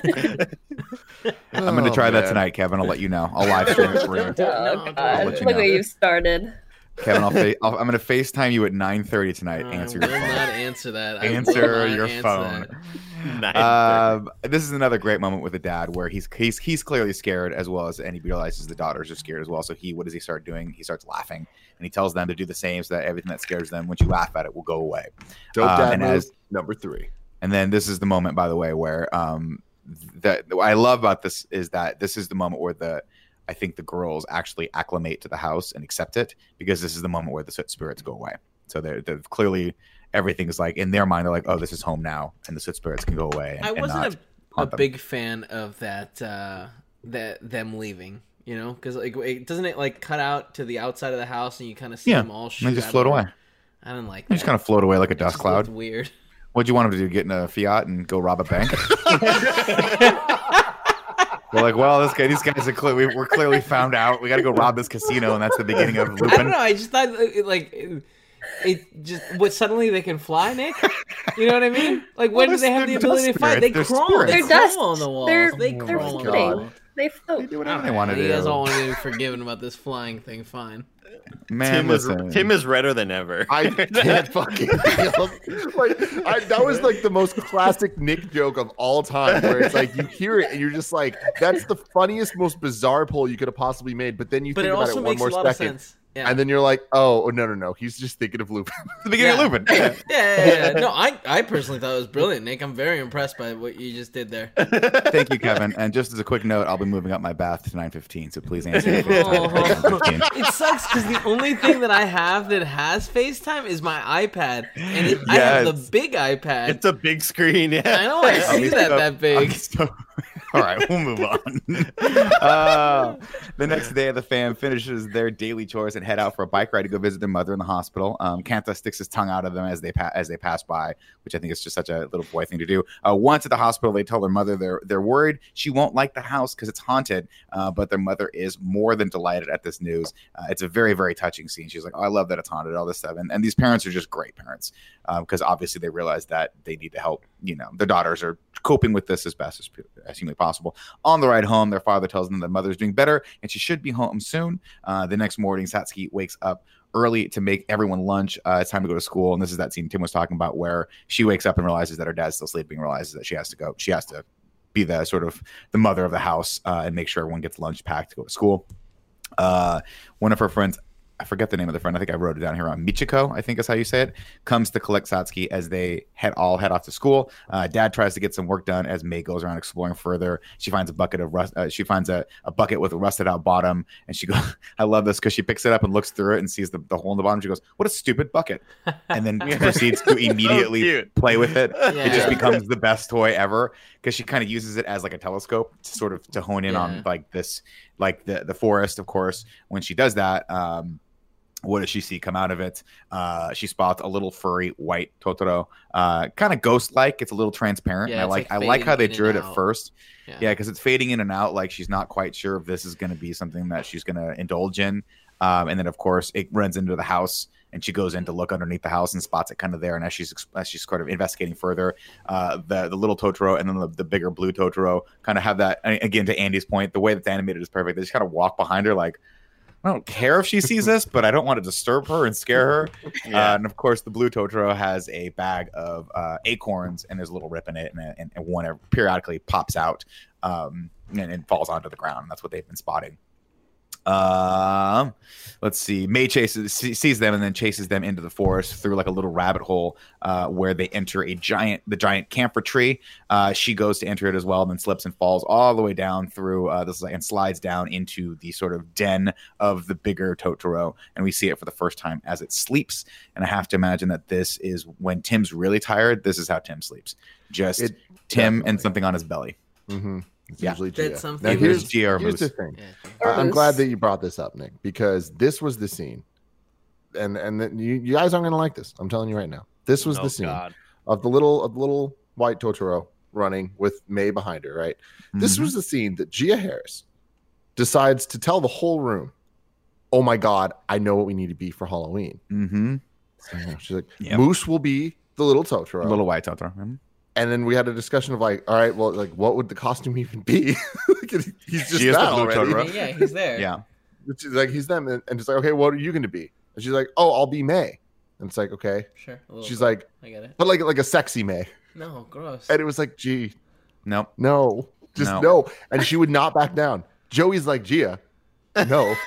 I'm going to Oh, try that tonight, Kevin. I'll let you know. I'll live stream it for you. Oh, God. I'll let you Look know. what you've started. Kevin, I'll, fa- I'll I'm gonna FaceTime you at 9:30 tonight. I answer your phone. not answer that. I Answer your answer phone. that. Um, this is another great moment with the dad where he's he's he's clearly scared as well as and he realizes the daughters are scared as well. So he what does he start doing? He starts laughing and he tells them to do the same so that everything that scares them, once you laugh at it, will go away. Dope Um, dad and as- number three. And then this is the moment, by the way, where um that what I love about this is that this is the moment where the I think the girls actually acclimate to the house and accept it because this is the moment where the spirits go away. So they're, they're clearly everything is like in their mind they're like, oh, this is home now, and the soot spirits can go away. And, I wasn't a, a big fan of that. Uh, that them leaving. You know, because like, it, doesn't it like cut out to the outside of the house and you kind of see Yeah, them all and they just float away. I didn't like They just kind of float away like a dust cloud. Weird. What'd you want them to do? Get in a Fiat and go rob a bank? They're like, well, this guy, these guys are clear. We, we're clearly found out. We got to go rob this casino, and that's the beginning of I don't know. I just thought like it, it just what suddenly they can fly, Nick. You know what I mean? Like when Well, do they have the they're ability to fly? They they're crawl. They spirits. They're crawl dust. on the walls. They're- they they're crawl on the floating. wall. They They float. do whatever they want to You guys all want to be forgiven about this flying thing. Fine. Man, Tim is. Tim is redder than ever. I can't fucking feel like I, that was like the most classic Nick joke of all time. Where it's like you hear it and you're just like, that's the funniest, most bizarre poll you could have possibly made. But then you But think it about also it one makes a more lot second, of sense. Yeah. and then you're like, oh, oh, no, no, no, he's just thinking of Lupin. the beginning Yeah. of Lupin. Yeah. yeah, yeah, yeah. No, I, I personally thought it was brilliant, Nick. I'm very impressed by what you just did there. Thank you, Kevin. And just as a quick note, I'll be moving up my bath to 9:15, so please answer. Oh, FaceTime at 9:15. it sucks because the only thing that I have that has FaceTime is my iPad, and it, I have the big iPad. it's a big screen. Yeah. I know I I'll see that so- that big. All right, we'll move on. Uh, the next day, the fam finishes their daily chores and head out for a bike ride to go visit their mother in the hospital. Um, Kanta sticks his tongue out of them as they pa- as they pass by, which I think is just such a little boy thing to do. Uh, once at the hospital, they tell their mother they're they're worried she won't like the house because it's haunted. Uh, but their mother is more than delighted at this news. Uh, it's a very very touching scene. She's like, "Oh, I love that it's haunted." All this stuff, and, and these parents are just great parents because obviously they realize that they need to help. You know, their daughters are coping with this as best as, as humanly possible. On the ride home, their father tells them that mother's doing better and she should be home soon. Uh, the next morning, Satsuki wakes up early to make everyone lunch. Uh, it's time to go to school, and this is that scene Tim was talking about where she wakes up and realizes that her dad's still sleeping, realizes that she has to go. She has to be the sort of the mother of the house uh, and make sure everyone gets lunch packed to go to school. Uh, one of her friends, I forget the name of the friend. I think I wrote it down here on Michiko. I think is how you say it. Comes to collect Satsuki as they head all head off to school. Uh, Dad tries to get some work done as May goes around exploring further. She finds a bucket of rust. Uh, she finds a, a bucket with a rusted out bottom, and she goes. I love this because she picks it up and looks through it and sees the, the hole in the bottom. She goes, "What a stupid bucket!" And then proceeds to immediately cute. play with it. It just becomes the best toy ever because she kind of uses it as like a telescope to sort of to hone in Yeah. on like this like the the forest of course when she does that um what does she see come out of it? Uh she spots a little furry white totoro uh kind of ghost like it's a little transparent Yeah, i like, like, i like how they drew it and at first. Yeah. yeah because it's fading in and out like she's not quite sure if this is going to be something that she's going to indulge in. Um and then of course it runs into the house and she goes in to look underneath the house and spots it kind of there and as she's as she's sort of investigating further uh the the little totoro and then the, the bigger blue totoro kind of have that again to andy's point the way that's animated is perfect they just kind of walk behind her like I don't care if she sees this, but I don't want to disturb her and scare her. Uh, and of course, the blue Totoro has a bag of uh, acorns, and there's a little rip in it, and, and, and one periodically pops out um, and, and falls onto the ground. And that's what they've been spotting. Um, let's see. May chases sees them and then chases them into the forest through like a little rabbit hole uh, where they enter a giant the giant camphor tree. Uh, she goes to enter it as well, and then slips and falls all the way down through uh, this and slides down into the sort of den of the bigger Totoro, and we see it for the first time as it sleeps. And I have to imagine that this is when Tim's really tired. This is how Tim sleeps. Just It- Tim definitely. and something on his belly. Mm-hmm. It's Yeah. usually That's Gia. something. Now here's, was Gia here's the thing. Yeah. I- I'm glad that you brought this up, Nick, because this was the scene, and and then you, you guys aren't gonna like this. I'm telling you right now. This was Oh, the scene God. of the little of the little white Totoro running with May behind her. Right. This Mhm. was the scene that Gia Harris decides to tell the whole room, "Oh my God, I know what we need to be for Halloween." Mhm. So, she's like, Yep. "Moose will be the little Totoro." little white Totoro. Mhm. And then we had a discussion of like, all right, well, like, what would the costume even be? He's just She the that already. Yeah, he's there. Yeah. Which is like he's them, and, and it's like, okay, what are you going to be? And she's like, "Oh, I'll be May." And it's like, "Okay." Sure. She's bit. like, I get it. but like like a sexy May. No, gross. And it was like, "Gee, Nope. no, just No. no." And she would not back down. Joey's like, "Gia, no."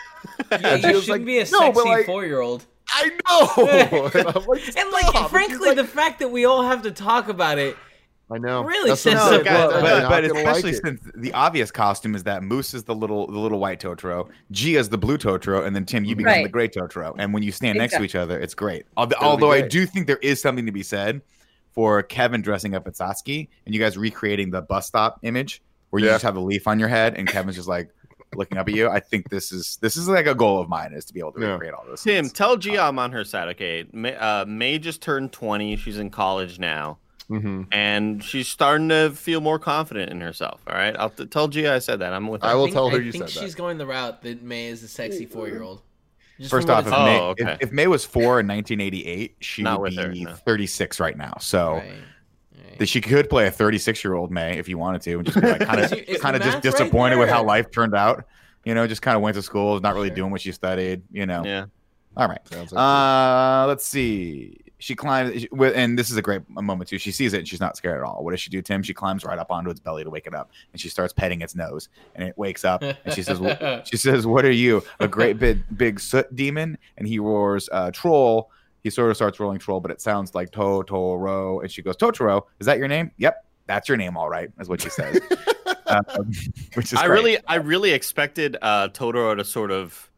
Yeah, she you shouldn't like, be a "No, sexy like- four-year-old. I know. and I'm like, And like, frankly, She's the fact that we all have to talk about it. I know really That's what I'm sets saying. up guys, well, They're but, but especially like since the obvious costume is that Moose is the little the little white Totoro, Gia's the blue Totoro, and then Tim, you become Right. the gray Totoro. And when you stand next to each other, it's great. Al- be Although I do think there is something to be said for Kevin dressing up at Satsuki and you guys recreating the bus stop image where you just have a leaf on your head and Kevin's just like looking up at you. I think this is this is like a goal of mine is to be able to Yeah. recreate all this. Tim, tell Gia I'm on her side. Okay, May, uh, May just turned 20. She's in college now, Mhm. and she's starting to feel more confident in herself. All right, I'll t- tell Gia I said that. I'm with her. I will think, tell her I you think said she's that. going the route that May is a sexy four-year-old. First off, if Oh, May, okay. if, if May was four in 1988, she Not would with her, be no. 36 right now. So Right, right. that she could play a 36 year old May if you wanted to, and just be like kind of kind of just math right disappointed with how life turned out. You know, just kind of went to school, not really Sure. doing what she studied. You know. yeah. All right. Like Uh, let's see. She climbs, and this is a great moment too. She sees it, and she's not scared at all. What does she do, Tim? She climbs right up onto its belly to wake it up, and she starts petting its nose, and it wakes up, and she says, "Wh- "She says, what are you, a great big big soot demon?" And he roars, uh, "Troll." He sort of starts rolling troll, but it sounds like Totoro, and she goes, "Totoro, is that your name?" Yep, that's your name, all right, is what she says. um, which is I great. really, I really expected uh, Totoro to sort of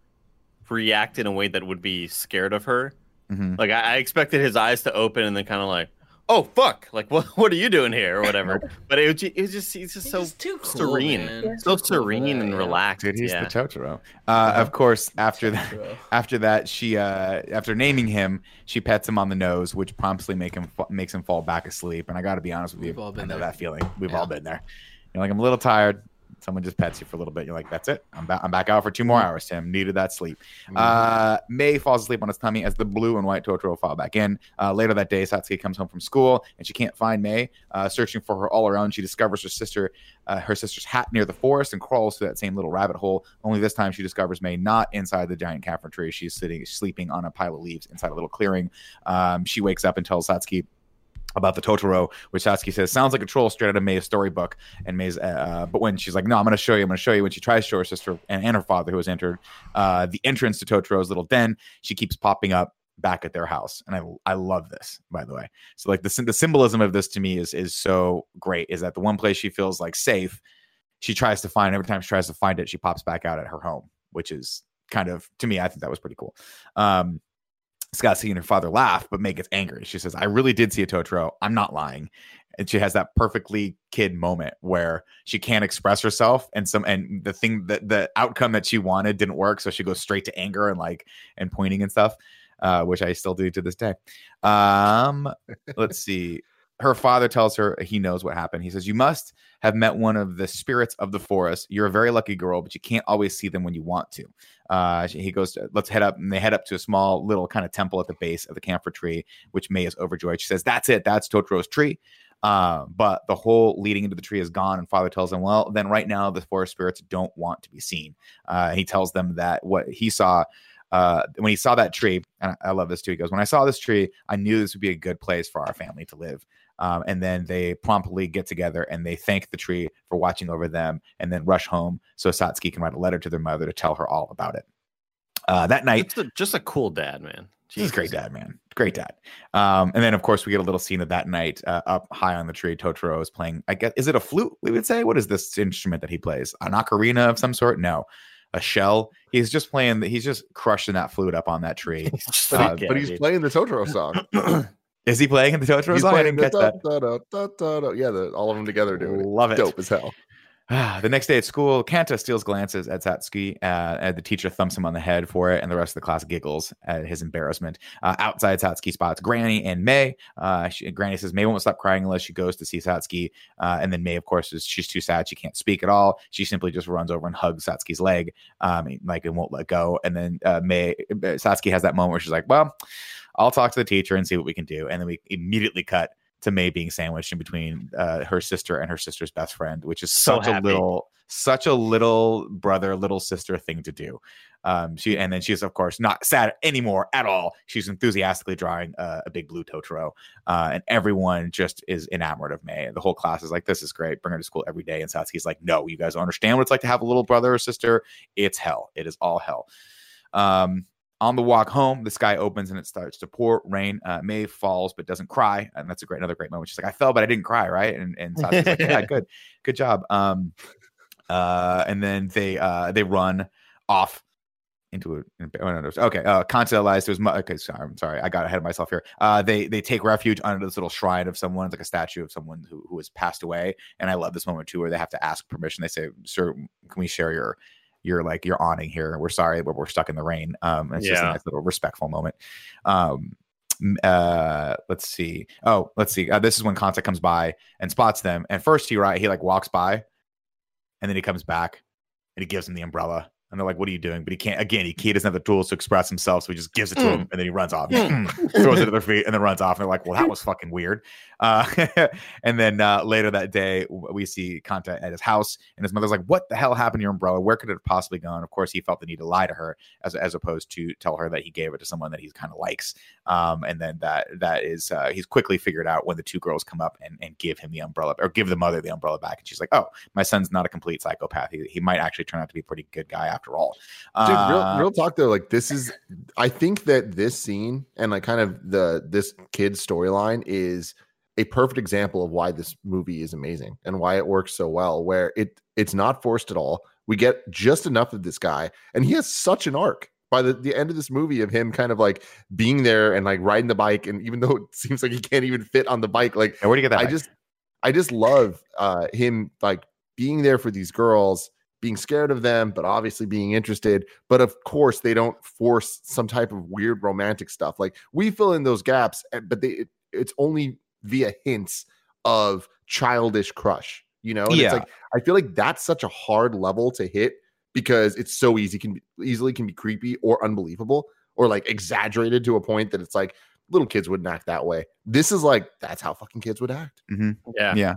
react in a way that would be scared of her. Mhm. Like I, I expected his eyes to open and then kind of like, "Oh fuck! Like what? What are you doing here?" or whatever. But it was, it was just, he's just He's so just too serene, man. so Too cool serene that, and yeah. relaxed. Dude, he's yeah. the Totoro. Uh, Of course, after that, after that, she uh, after naming him, she pets him on the nose, which promptly make him fa- makes him fall back asleep. And I got to be honest with you, We've all been I know there. that feeling. We've Yeah. all been there. You're like, I'm a little tired. Someone just pets you for a little bit. You're like, that's it. I'm back. I'm back out for two more hours. Tim needed that sleep. Uh, May falls asleep on his tummy as the blue and white Totoro fall back in. Uh, later that day, Satsuki comes home from school and she can't find May. Uh, searching for her all around, she discovers her sister, uh, her sister's hat near the forest, and crawls through that same little rabbit hole. Only this time, she discovers May not inside the giant camphor tree. She's sitting, sleeping on a pile of leaves inside a little clearing. Um, she wakes up and tells Satsuki about the Totoro, which Satsuki says sounds like a troll straight out of May's storybook. And May's, uh, but when she's like, "No, I'm going to show you. I'm going to show you." When she tries to show her sister and, and her father, who has entered uh, the entrance to Totoro's little den, she keeps popping up back at their house, and I I love this. By the way, so like the the symbolism of this to me is is so great. Is that the one place she feels like safe, she tries to find every time she tries to find it, she pops back out at her home, which is kind of to me, I think that was pretty cool. Um, Scott seeing her father laugh, but May gets angry. She says, I really did see a Totoro. I'm not lying. And she has that perfectly kid moment where she can't express herself and some and the thing that the outcome that she wanted didn't work. So she goes straight to anger and like and pointing and stuff, uh, which I still do to this day. Um, let's see. Her father tells her he knows what happened. He says, You must have met one of the spirits of the forest. You're a very lucky girl, but you can't always see them when you want to. Uh, he goes, let's head up. And they head up to a small little kind of temple at the base of the camphor tree, which May is overjoyed. She says, that's it. That's Totoro's tree. Uh, but the hole leading into the tree is gone. And father tells them, well, then right now the forest spirits don't want to be seen. Uh, he tells them that what he saw uh, when he saw that tree, and I love this too. He goes, when I saw this tree, I knew this would be a good place for our family to live. Um, and then they promptly get together and they thank the tree for watching over them and then rush home so Satsuki can write a letter to their mother to tell her all about it. Uh, that night, Just a, just a cool dad, man. He's a great dad, man. Great dad. Um, and then, of course, we get a little scene of that night uh, up high on the tree. Totoro is playing. I guess is it a flute? We would say. What is this instrument that he plays? An ocarina of some sort? No, a shell. He's just playing. He's just crushing that flute up on that tree. Uh, but he's playing the Totoro song. is he playing in the Totoro he's song? I didn't the catch that. Yeah, the, all of them together doing it. Love it. Dope as hell. the next day at school, Kanta steals glances at Satsuki, uh, and the teacher thumps him on the head for it, and the rest of the class giggles at his embarrassment. Uh, outside, Satsuki spots Granny and May. Uh, she, Granny says May won't stop crying unless she goes to see Satsuki, uh, and then May, of course, is she's too sad she can't speak at all. She simply just runs over and hugs Satsuki's leg, um, like and won't let go. And then uh, May Satsuki has that moment where she's like, "Well, I'll talk to the teacher and see what we can do," and then we immediately cut to May being sandwiched in between uh, her sister and her sister's best friend, which is So such a little, such a little brother, little sister thing to do. Um, she and then she's of course not sad anymore at all. She's enthusiastically drawing uh, a big blue Totoro, uh, and everyone just is enamored of May. The whole class is like, "This is great. Bring her to school every day." And Satsuki's like, "No, you guys don't understand what it's like to have a little brother or sister. It's hell. It is all hell." Um, on the walk home, the sky opens and it starts to pour rain. Uh, May falls but doesn't cry, and that's a great another great moment. She's like, "I fell, but I didn't cry, right?" And and Satsuki's like, "Yeah, good, good job." Um, uh, and then they uh they run off into a oh, no, no, okay uh Kanta lies to his mother okay sorry I'm sorry I got ahead of myself here uh they they take refuge under this little shrine of someone it's like a statue of someone who, who has passed away and I love this moment too where they have to ask permission they say sir can we share your your like your awning here we're sorry but we're stuck in the rain. Um it's just a nice little respectful moment. Um uh let's see. Oh let's see uh, this is when Kanta comes by and spots them and first he right he like walks by and then he comes back and he gives him the umbrella. And they're like, "What are you doing?" But he can't. Again, he, he doesn't have the tools to express himself, so he just gives it to him, and then he runs off, throws it at their feet, and then runs off. And they're like, "Well, that was fucking weird." Uh, and then uh, later that day, we see Kanta at his house, and his mother's like, "What the hell happened to your umbrella? Where could it have possibly gone?" Of course, he felt the need to lie to her, as as opposed to tell her that he gave it to someone that he kind of likes. Um, and then that that is uh, he's quickly figured out when the two girls come up and, and give him the umbrella or give the mother the umbrella back, and she's like, "Oh, my son's not a complete psychopath. He, he might actually turn out to be a pretty good guy after all." Dude, real, Uh, real talk though, like this is I think that this scene and like kind of the this kid's storyline is a perfect example of why this movie is amazing and why it works so well, where it it's not forced at all. We get just enough of this guy, and he has such an arc by the, the end of this movie of him kind of like being there and like riding the bike. And even though it seems like he can't even fit on the bike, like Yeah, where do you get that? I bike? just I just love uh him like being there for these girls, being scared of them, but obviously being interested. But of course, they don't force some type of weird romantic stuff. Like we fill in those gaps, eh, but they it, it's only via hints of childish crush, you know? And Yeah. it's like I feel like that's such a hard level to hit because it's so easy can be easily can be creepy or unbelievable or like exaggerated to a point that it's like little kids wouldn't act that way. This is like that's how fucking kids would act. Mm-hmm. Yeah. yeah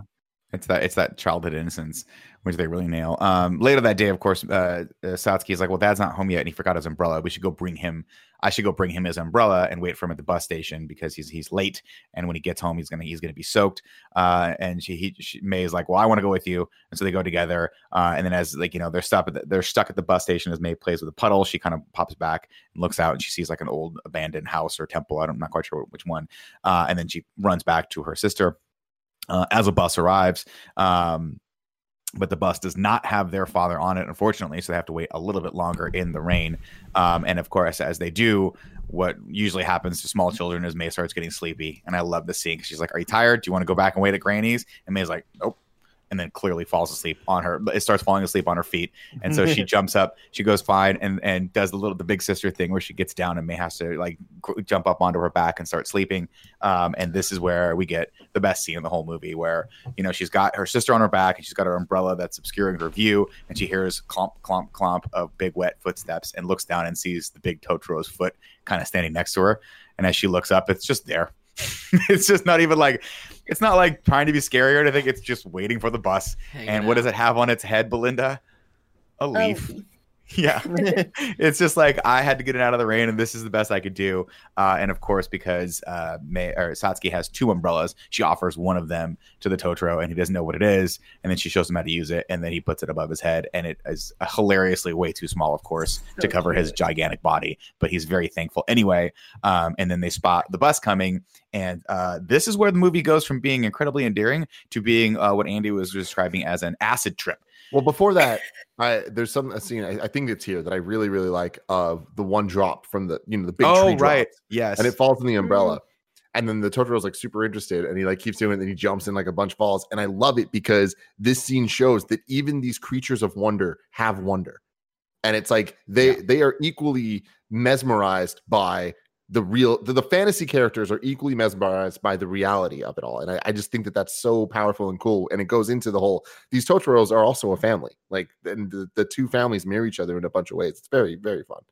it's that it's that childhood innocence which they really nail. Um later that day of course uh, uh Satsuki is like well dad's not home yet and he forgot his umbrella. We should go bring him i should go bring him his umbrella and wait for him at the bus station because he's he's late and when he gets home he's gonna he's gonna be soaked. Uh and she, he, she may is like well i want to go with you and so they go together. Uh and then as like you know they're stuck at the, they're stuck at the bus station as may plays with a puddle she kind of pops back and looks out and she sees like an old abandoned house or temple i'm not quite sure which one. Uh and then she runs back to her sister uh, as a bus arrives. Um, but the bus does not have their father on it, unfortunately. So they have to wait a little bit longer in the rain. Um, and of course, as they do, what usually happens to small children is May starts getting sleepy. And I love the scene 'cause she's like, Are you tired? Do you want to go back and wait at Granny's? And May's like, Nope. And then clearly falls asleep on her. It starts falling asleep on her feet, and so she jumps up. She goes fine, and and does the little the big sister thing where she gets down and May has to like jump up onto her back and start sleeping. Um, and this is where we get the best scene in the whole movie, where you know she's got her sister on her back and she's got her umbrella that's obscuring her view, and she hears clomp clomp clomp of big wet footsteps and looks down and sees the big Totoro's foot kind of standing next to her. And as she looks up, it's just there. it's just not even like it's not like trying to be scary or anything. It's just waiting for the bus. Hanging and what does it have on its head, Belinda? A oh, leaf. leaf. Yeah. it's just like I had to get it out of the rain, and this is the best I could do. Uh, and of course, because uh, May or Satsuki has two umbrellas, she offers one of them to the Totoro, and he doesn't know what it is. And then she shows him how to use it, and then he puts it above his head, and it is hilariously way too small, of course, to So cover his gigantic body. But he's very thankful anyway. Um, and then they spot the bus coming, and uh, this is where the movie goes from being incredibly endearing to being uh, what Andy was describing as an acid trip. Well, before that, I there's some a scene I, I think it's here that I really really like of the one drop from the you know the big oh, tree right. drops, Yes. and it falls in the umbrella, mm-hmm. and then the Totoro's like super interested, and he like keeps doing it, and he jumps in like a bunch falls, and I love it because this scene shows that even these creatures of wonder have wonder, and it's like they Yeah. they are equally mesmerized by the real the, the fantasy characters are equally mesmerized by the reality of it all and I, I just think that that's so powerful and cool and it goes into the whole these totoros are also a family like and the, the two families mirror each other in a bunch of ways it's very very fun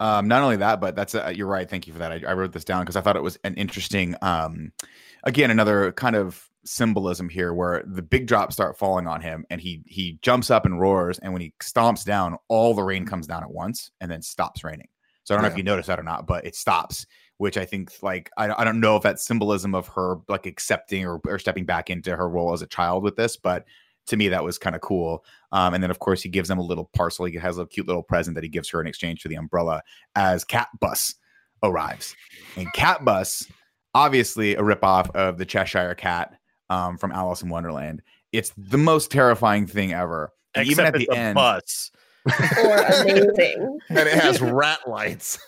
Um, not only that, but that's uh, you're right. Thank you for that. I, I wrote this down because I thought it was an interesting um, again another kind of symbolism here where the big drops start falling on him and he he jumps up and roars and when he stomps down all the rain comes down at once and then stops raining so i don't know if you noticed that or not but it stops which i think like i, I don't know if that's symbolism of her like accepting or, or stepping back into her role as a child with this but to me that was kind of cool. Um, and then of course he gives them a little parcel. He has a cute little present that he gives her in exchange for the umbrella as cat bus arrives. And cat bus obviously a ripoff of the cheshire cat um, from alice in wonderland. It's the most terrifying thing ever. And even at Except the end bus. Or amazing. and it has rat lights.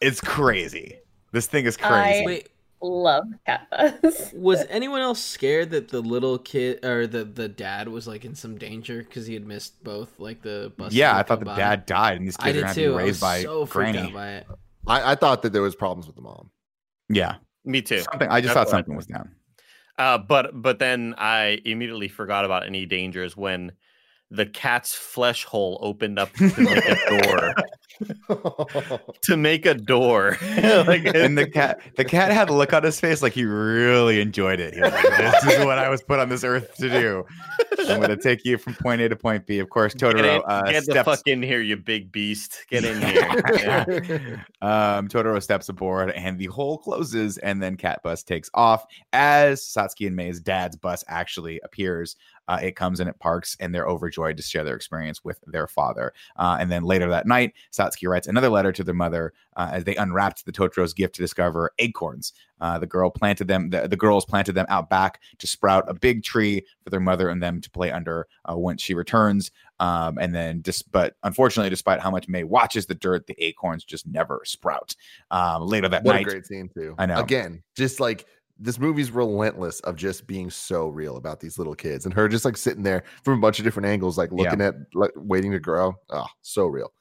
it's crazy this thing is I- crazy Wait, Love cat bus. was anyone else scared that the little kid or the the dad was like in some danger because he had missed both like the bus? yeah i thought the by? dad died and these kids are did gonna have to too. be I was raised by so freaked granny out by it. I, I thought that there was problems with the mom. yeah Me too. something i just That's thought something was down Uh, but but then I immediately forgot about any dangers when the cat's flesh hole opened up to make a door. to make a door. like, and the cat the cat had a look on his face like he really enjoyed it. Like, this is what I was put on this earth to do. I'm gonna take you from point A to point B. Of course, get, Totoro in, uh, get the fuck in here, you big beast. Get in here. Yeah. um, Totoro steps aboard and the hole closes, and then Cat Bus takes off as Satsuki and May's dad's bus actually appears. Uh, it comes and it parks, and they're overjoyed to share their experience with their father. Uh, and then later that night, Satsuki writes another letter to their mother uh, as they unwrapped the Totoro's gift to discover acorns. Uh, the girl planted them. The, the girls planted them out back to sprout a big tree for their mother and them to play under uh, when she returns. Um, and then, dis- but unfortunately, despite how much May watches the dirt, the acorns just never sprout. Um, later that what night, a great scene too. I know. Again, just like this movie's relentless of just being so real about these little kids and her just like sitting there from a bunch of different angles, like Yeah. looking at like waiting to grow. Oh, so real.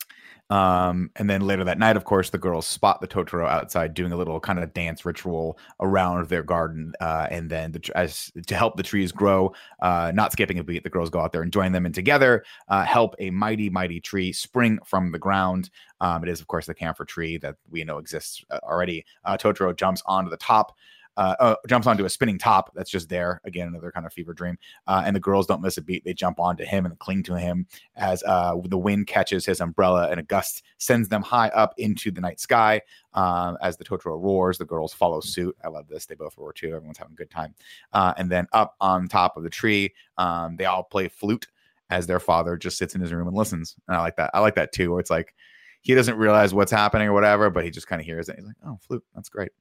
Um, and then later that night, of course, the girls spot the Totoro outside doing a little kind of dance ritual around their garden. Uh, and then the, tr- as to help the trees grow, uh, not skipping a beat, the girls go out there and join them, and together uh, help a mighty, mighty tree spring from the ground. Um, it is, of course, the camphor tree that we know exists uh, already. Uh, Totoro jumps onto the top. Uh, uh, jumps onto a spinning top that's just there again another kind of fever dream uh, and the girls don't miss a beat they jump onto him and cling to him as uh, the wind catches his umbrella and a gust sends them high up into the night sky. Um, as the Totoro roars, the girls follow suit. I love this. They both roar too. Everyone's having a good time. Uh, and then up on top of the tree, um, they all play flute as their father just sits in his room and listens. And I like that. I like that too, where it's like he doesn't realize what's happening or whatever, but he just kind of hears it. He's like, "Oh, flute, that's great."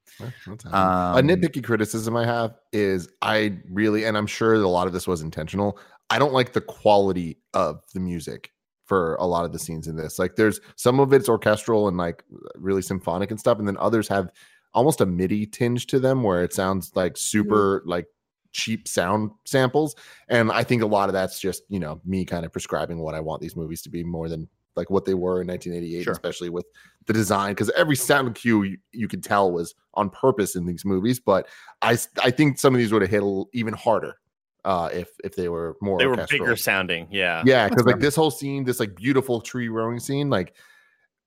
That's Um, a nitpicky criticism I have is I really, and I'm sure a lot of this was intentional. I don't like the quality of the music for a lot of the scenes in this. Like, there's some of it's orchestral and like really symphonic and stuff, and then others have almost a MIDI tinge to them where it sounds like super like cheap sound samples. And I think a lot of that's just you know me kind of prescribing what I want these movies to be more than like what they were in 1988, Sure. especially with the design because every sound cue you, you could tell was on purpose in these movies but I I think some of these would have hit a little, even harder uh if if they were more they were bigger sounding. Yeah. yeah because like this whole scene this like beautiful tree growing scene like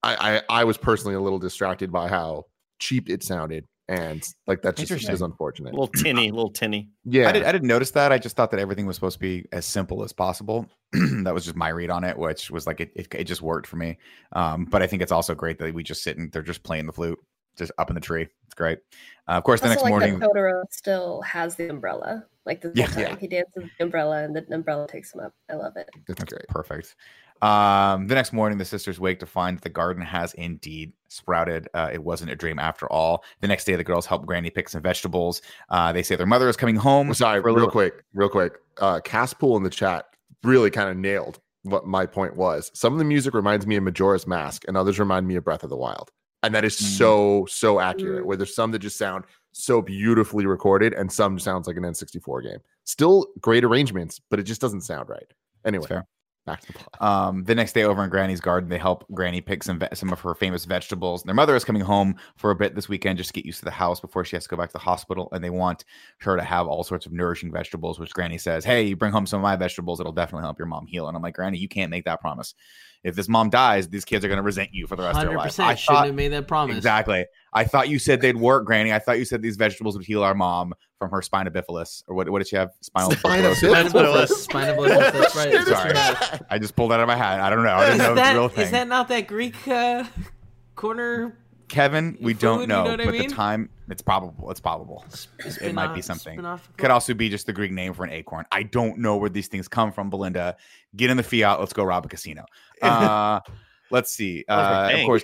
I, I i was personally a little distracted by how cheap it sounded and like that just is unfortunate A little tinny, a little tinny. yeah I, did, I didn't notice that. I just thought that everything was supposed to be as simple as possible. that was just my read on it, which was like it, it, it just worked for me. Um, but I think it's also great that we just sit and they're just playing the flute, just up in the tree. It's great. Uh, of course, the also next like morning, that Totoro still has the umbrella. Like the Yeah. time Yeah. he dances with the umbrella and the umbrella takes him up. I love it. it's That's great perfect. Um, the next morning, the sisters wake to find that the garden has indeed sprouted. Uh, it wasn't a dream after all. The next day, the girls help Granny pick some vegetables. Uh, they say their mother is coming home. Sorry real little- quick real quick uh Caspool in the chat really kind of nailed what my point was some of the music reminds me of majora's mask and others remind me of breath of the wild and that is Mm. so so accurate Mm. where there's some that just sound so beautifully recorded and some sounds like an n64 game still great arrangements but it just doesn't sound right anyway fair. Back to the plot Um, the next day over in Granny's garden, they help Granny pick some ve- some of her famous vegetables. Their mother is coming home for a bit this weekend just to get used to the house before she has to go back to the hospital, and they want her to have all sorts of nourishing vegetables. Which Granny says, "Hey, you bring home some of my vegetables, it'll definitely help your mom heal." And I'm like, Granny, you can't make that promise. If this mom dies, these kids are going to resent you for the rest of their life. I shouldn't thought have made that promise. exactly. I thought you said they'd work, Granny. I thought you said these vegetables would heal our mom from her spina bifida, or what? What did she have? Spinal Spina bifida. bifida. Spina bifida. That's right. That's Sorry. right. I just pulled that out of my hat. I don't know. I didn't know Is it was a that, real thing. is that not that Greek uh, corner? Kevin, we food, don't you know, know what I but mean? the time it's probable. It's probable. It might be something. Could also be just the Greek name for an acorn. I don't know where these things come from, Belinda. Get in the fiat. Let's go rob a casino. Uh, let's see. Uh, of course,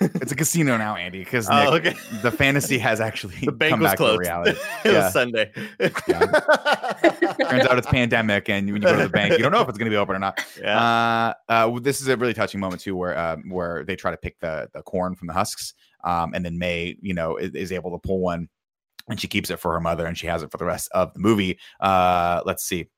it's a casino now, Andy, because Oh, okay. the fantasy has actually The bank come was back closed. to reality. it Yeah. was Sunday. Turns out it's pandemic, and when you go to the bank, you don't know if it's going to be open or not. yeah. Uh, uh, this is a really touching moment too, where um, where they try to pick the the corn from the husks, um, and then May, you know, is, is able to pull one, and she keeps it for her mother, and she has it for the rest of the movie. Uh, let's see.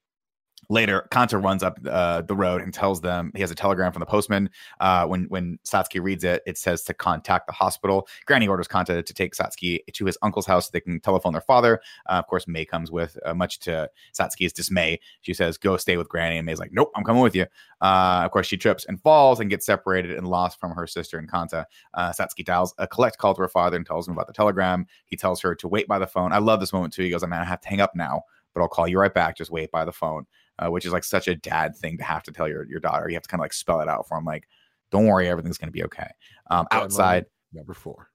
Later, Kanta runs up uh, the road and tells them he has a telegram from the postman. Uh, when when Satsuki reads it, it says to contact the hospital. Granny orders Kanta to take Satsuki to his uncle's house so they can telephone their father. Uh, of course, May comes with, uh, much to Satsuki's dismay. She says, "Go stay with Granny," and May's like, "Nope, I'm coming with you." Uh, of course, she trips and falls and gets separated and lost from her sister and Kanta. Uh, Satsuki dials a collect call to her father and tells him about the telegram. He tells her to wait by the phone. I love this moment too. He goes, "I mean, I have to hang up now, but I'll call you right back. Just wait by the phone." Uh, which is like such a dad thing to have to tell your your daughter. You have to kind of like spell it out for him, like, "Don't worry, everything's going to be okay." Um, outside, number four.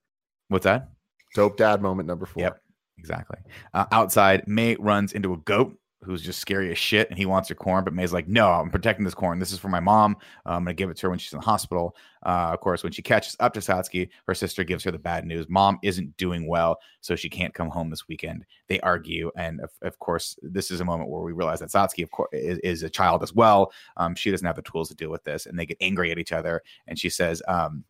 what's that? Dope dad moment number four. Yep. Exactly. Uh, outside, May runs into a goat who's just scary as shit, and he wants her corn. But May's like, "No, I'm protecting this corn. This is for my mom. Uh, I'm gonna give it to her when she's in the hospital." Uh, of course, when she catches up to Satsuki, her sister gives her the bad news: mom isn't doing well, so she can't come home this weekend. They argue, and of, of course, this is a moment where we realize that Satsuki, of course, is, is a child as well. Um, she doesn't have the tools to deal with this, and they get angry at each other. And she says, um,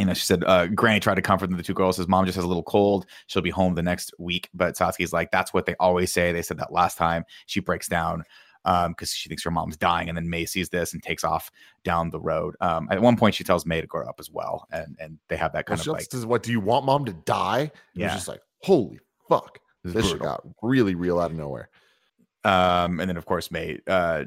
you know, she said, uh, Granny tried to comfort the two girls. Says, Mom just has a little cold. She'll be home the next week. But Satsuki's like, That's what they always say. They said that last time. She breaks down um because she thinks her mom's dying. And then May sees this and takes off down the road. Um, at one point, she tells May to grow up as well. And and they have that kind Kind of like, says, "What do you want, mom to die?" And Yeah. It's just like, holy fuck, this this shit got really real out of nowhere. Um, and then of course May uh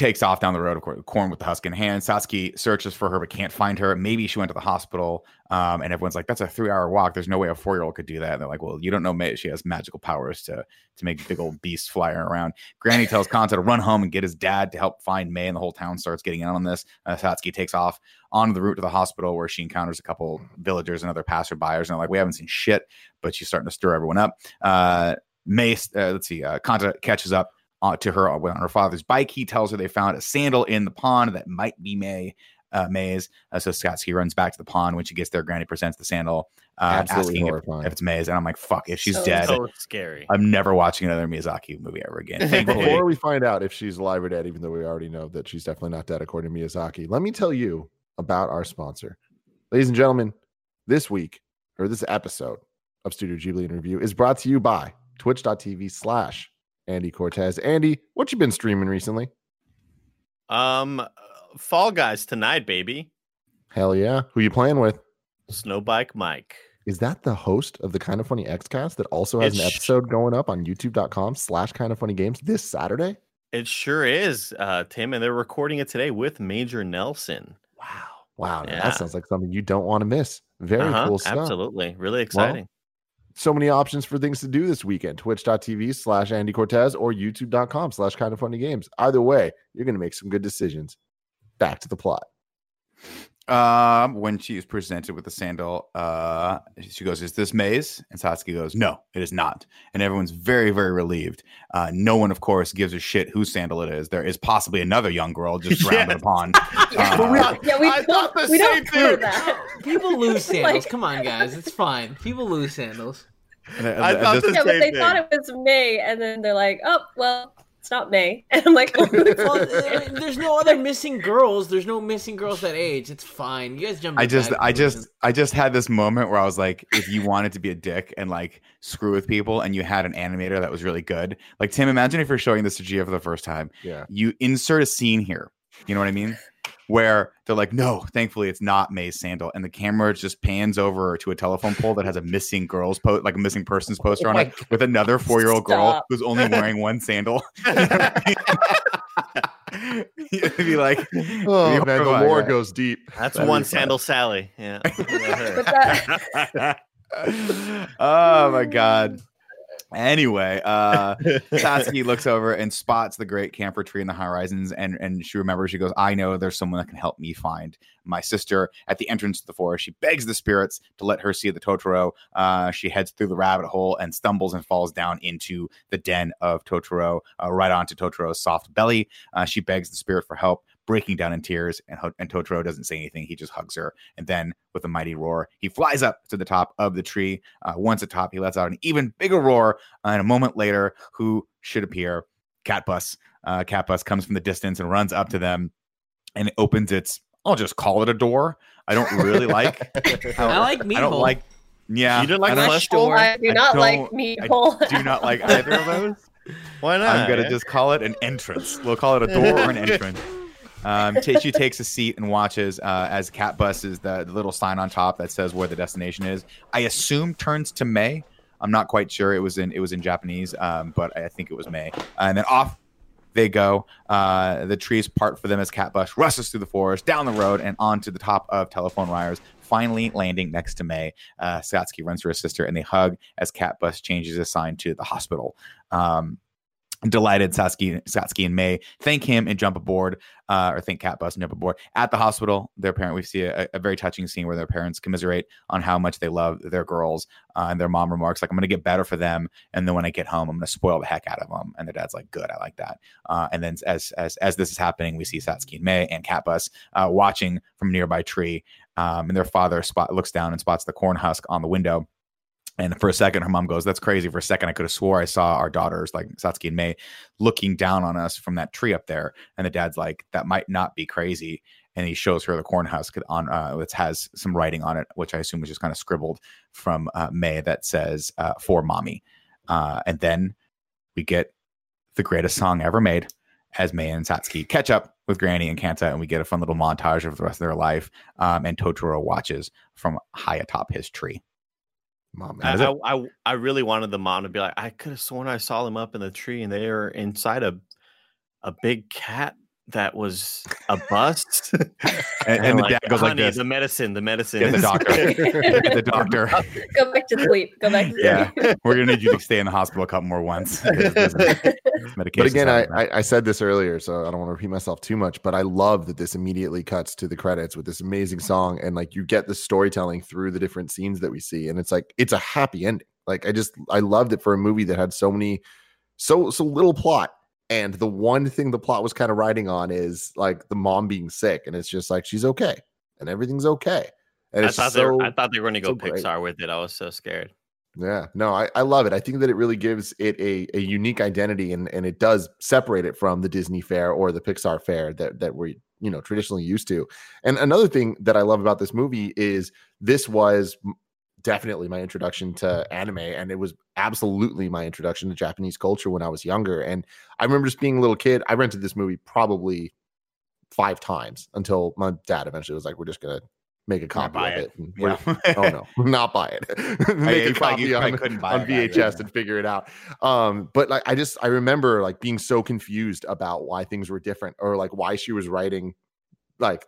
takes off down the road, of course, corn with the husk in hand. Satsuki searches for her but can't find her. Maybe she went to the hospital. Um, and everyone's like, "That's a three-hour walk. There's no way a four-year-old could do that." And they're like, "Well, you don't know May. She has magical powers to to make big old beasts flying around." Granny tells Kanta to run home and get his dad to help find May, and the whole town starts getting in on this. Uh, Satsuki takes off on the route to the hospital where she encounters a couple villagers and other passerbyers, and they're like, "We haven't seen shit," but she's starting to stir everyone up. Uh, May, uh, let's see, uh, Kanta catches up uh, to her on her father's bike. He tells her they found a sandal in the pond that might be May. Uh, May's. Uh, so Satsuki runs back to the pond. When she gets there, Granny presents the sandal, uh, Absolutely asking if, if it's May's. And I'm like, fuck, if she's So dead, so scary. I'm never watching another Miyazaki movie ever again. Thankfully, Before we find out if she's alive or dead, even though we already know that she's definitely not dead according to Miyazaki, let me tell you about our sponsor. Ladies and gentlemen, this week or this episode of Studio Ghibli in Review is brought to you by twitch.tv slash Andy Cortez. Andy, what you been streaming recently? Um, Fall Guys tonight, baby. Hell yeah. Who you playing with? Snowbike Mike. Is that the host of the Kind of Funny Xcast that also has an It's- episode going up on youtube.com slash kind of funny games this Saturday? It sure is, uh, Tim, and they're recording it today with Major Nelson. Wow. Wow. Yeah. That sounds like something you don't want to miss. Very Uh-huh, cool stuff. Absolutely, really exciting. So many options for things to do this weekend twitch.tv slash andy cortez or youtube.com slash kind of funny games either way you're going to make some good decisions back to the plot um, when she is presented with the sandal, uh, she goes, "Is this May's?" And Satsuki goes, "No, it is not." And everyone's very, very relieved. Uh, no one, of course, gives a shit whose sandal it is. There is possibly another young girl just drowned in a pond. Yeah, Uh, yeah, we I thought the we same thing. People lose sandals. Like- Come on, guys. It's fine. People lose sandals. And- and- I and thought this- Yeah, but they thing. thought it was May, and then they're like, "Oh, well, it's not May." And I'm like, "Oh, uh, there's no other missing girls. There's no missing girls that age. It's fine. You guys jumped. I just, I just, conclusions. I just had this moment where I was like, if you wanted to be a dick and like screw with people, and you had an animator that was really good, like Tim, imagine if you're showing this to Gia for the first time, yeah you insert a scene here. You know what I mean? Where they're like, no, thankfully it's not May's sandal, and the camera just pans over to a telephone pole that has a missing girls post, like a missing persons poster on it, with another four year old girl who's only wearing one sandal. You know I mean? It'd be like, Oh it'd man, the horrifying, lore goes deep. That's That'd be one fun. sandal Sally. Yeah. Oh my god. Anyway, uh Satsuki looks over and spots the great camphor tree in the horizons, and and she remembers. She goes, "I know there's someone that can help me find my sister." At the entrance to the forest, she begs the spirits to let her see the Totoro. Uh, she heads through the rabbit hole and stumbles and falls down into the den of Totoro, uh, right onto Totoro's soft belly. Uh, she begs the spirit for help, breaking down in tears, and, Ho- and Totoro doesn't say anything. He just hugs her, and then with a mighty roar, he flies up to the top of the tree. Uh, once atop, he lets out an even bigger roar. Uh, and a moment later, who should appear? Catbus. Uh, Catbus comes from the distance and runs up to them, and it opens its. I'll just call it a door. I don't really like. how- I like meat I don't hole. like. Yeah, You didn't like I don't- flesh door? door? I do I not like don't- I do not like either of those. Why not? I'm gonna yeah? just call it an entrance. We'll call it a door or an entrance. Um, she takes a seat and watches uh, as Cat Bus is the, the little sign on top that says where the destination is. I assume turns to May. I'm not quite sure. It was in it was in Japanese, um, but I think it was May. and then off they go. Uh, the trees part for them as Cat Bus rushes through the forest, down the road, and onto the top of telephone wires. Finally landing next to May, uh, Satsuki runs to her sister and they hug as Cat Bus changes his sign to the hospital. Um, delighted Satsuki, Satsuki and May thank him and jump aboard, uh, or thank Catbus and jump aboard at the hospital. Their parent, we see a, a very touching scene where their parents commiserate on how much they love their girls, uh, and their mom remarks like, "I'm going to get better for them, and then when I get home, I'm going to spoil the heck out of them." And their dad's like, "Good, I like that." Uh, and then as as as this is happening, we see Satsuki and May and Catbus uh, watching from a nearby tree, um, and their father spot looks down and spots the corn husk on the window. And for a second, her mom goes, That's crazy. For a second, I could have swore I saw our daughters, like Satsuki and May, looking down on us from that tree up there. And the dad's like, That might not be crazy. And he shows her the corn husk on, uh, which has some writing on it, which I assume was just kind of scribbled from uh, May that says, uh, For mommy. Uh, and then we get the greatest song ever made as May and Satsuki catch up with Granny and Kanta, and we get a fun little montage of the rest of their life. Um, and Totoro watches from high atop his tree. Mom, I. I, I, I really wanted the mom to be like, I could have sworn I saw them up in the tree and they were inside a a big cat that was a bust. And, and the like, dad goes like "Honey, this. The medicine, the medicine. Get the doctor. Get the doctor. Go back to sleep. Go back to sleep. Yeah, we're gonna need you to stay in the hospital a couple more months. 'cause this- this But again, I. I I said this earlier, so I don't want to repeat myself too much. But I love that this immediately cuts to the credits with this amazing song, and like you get the storytelling through the different scenes that we see, and it's like it's a happy ending. Like I just I loved it for a movie that had so many, so so little plot, and the one thing the plot was kind of riding on is like the mom being sick, and it's just like she's okay, and everything's okay, and I it's thought, they were, I thought they were going to go so great. Pixar with it. I was so scared. yeah, no, I, I love it. I think that it really gives it a, a unique identity and, and it does separate it from the Disney fare or the Pixar fare that, that we're, you know, traditionally used to. And another thing that I love about this movie is this was definitely my introduction to anime and it was absolutely my introduction to Japanese culture when I was younger. And I remember just being a little kid, I rented this movie probably five times until my dad eventually was like, we're just going to make a copy of it. it. And Yeah. oh no, not buy it. Make you a copy on, on VHS yeah. and figure it out. Um, but like I just I remember like being so confused about why things were different or like why she was writing like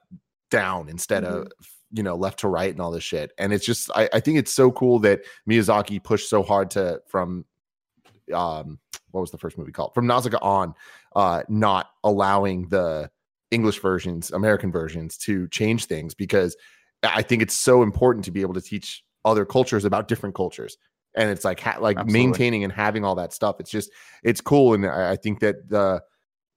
down instead of you know left to right and all this shit. And it's just I, I think it's so cool that Miyazaki pushed so hard to from um what was the first movie called from Nausicaa on uh not allowing the English versions, American versions to change things because I think it's so important to be able to teach other cultures about different cultures. And it's like ha- like Absolutely. maintaining and having all that stuff. It's just it's cool, and I, I think that the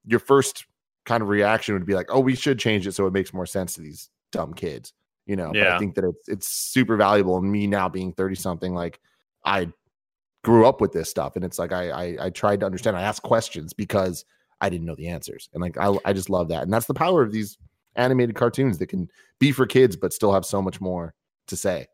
your first kind of reaction would be like, "Oh, we should change it so it makes more sense to these dumb kids," you know. But I think that it's it's super valuable. And me now being thirty something, like I grew up with this stuff, and it's like I, I I tried to understand. I asked questions because I didn't know the answers, and like I I just love that, and that's the power of these animated cartoons that can be for kids but still have so much more to say.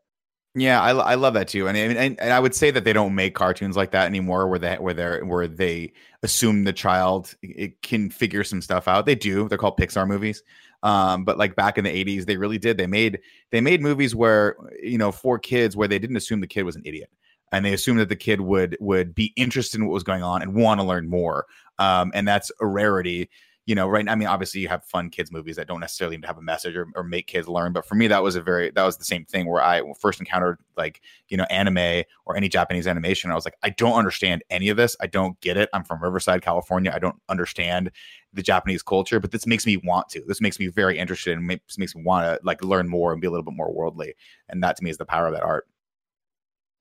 Yeah, I, I love that too, and, and and I would say that they don't make cartoons like that anymore, where they where they where they assume the child it can figure some stuff out. They do. They're called Pixar movies. Um, but like back in the '80s, they really did. They made they made movies where you know for kids where they didn't assume the kid was an idiot, and they assumed that the kid would would be interested in what was going on and want to learn more. Um, and that's a rarity you know, right. I mean, obviously you have fun kids movies that don't necessarily need to have a message or, or make kids learn. But for me, that was a very, that was the same thing where I first encountered like, you know, anime or any Japanese animation. I was like, I don't understand any of this. I don't get it. I'm from Riverside, California. I don't understand the Japanese culture, but this makes me want to. This makes me very interested and makes, makes me want to like learn more and be a little bit more worldly. And that to me is the power of that art.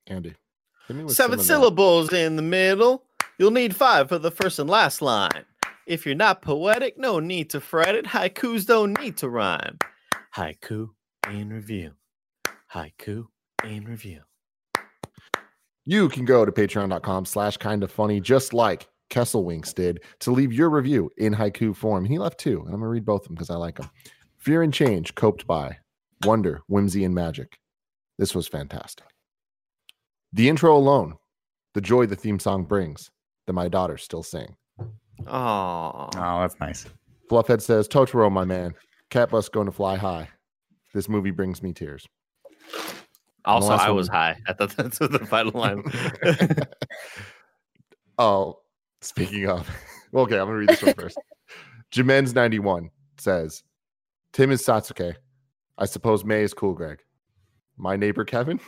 Andy. Seven syllables in the middle. You'll need five for the first and last line. If you're not poetic, no need to fret it. Haikus don't need to rhyme. Haiku in review. Haiku in review. You can go to patreon.com slash kind of funny, just like Kesselwinks did, to leave your review in haiku form. He left two, and I'm going to read both of them because I like them. Fear and Change, coped by Wonder, Whimsy, and Magic. This was fantastic. The intro alone, the joy the theme song brings, that my daughters still sing. Oh, Oh, that's nice. Fluffhead says, Totoro, my man, cat bus going to fly high. This movie brings me tears. also I one- was high. I thought that's the final line. oh, speaking of, okay, I'm gonna read this one first. Jimen's 91 says, Tim is Satsuki. I suppose May is cool, Greg. My neighbor Kevin.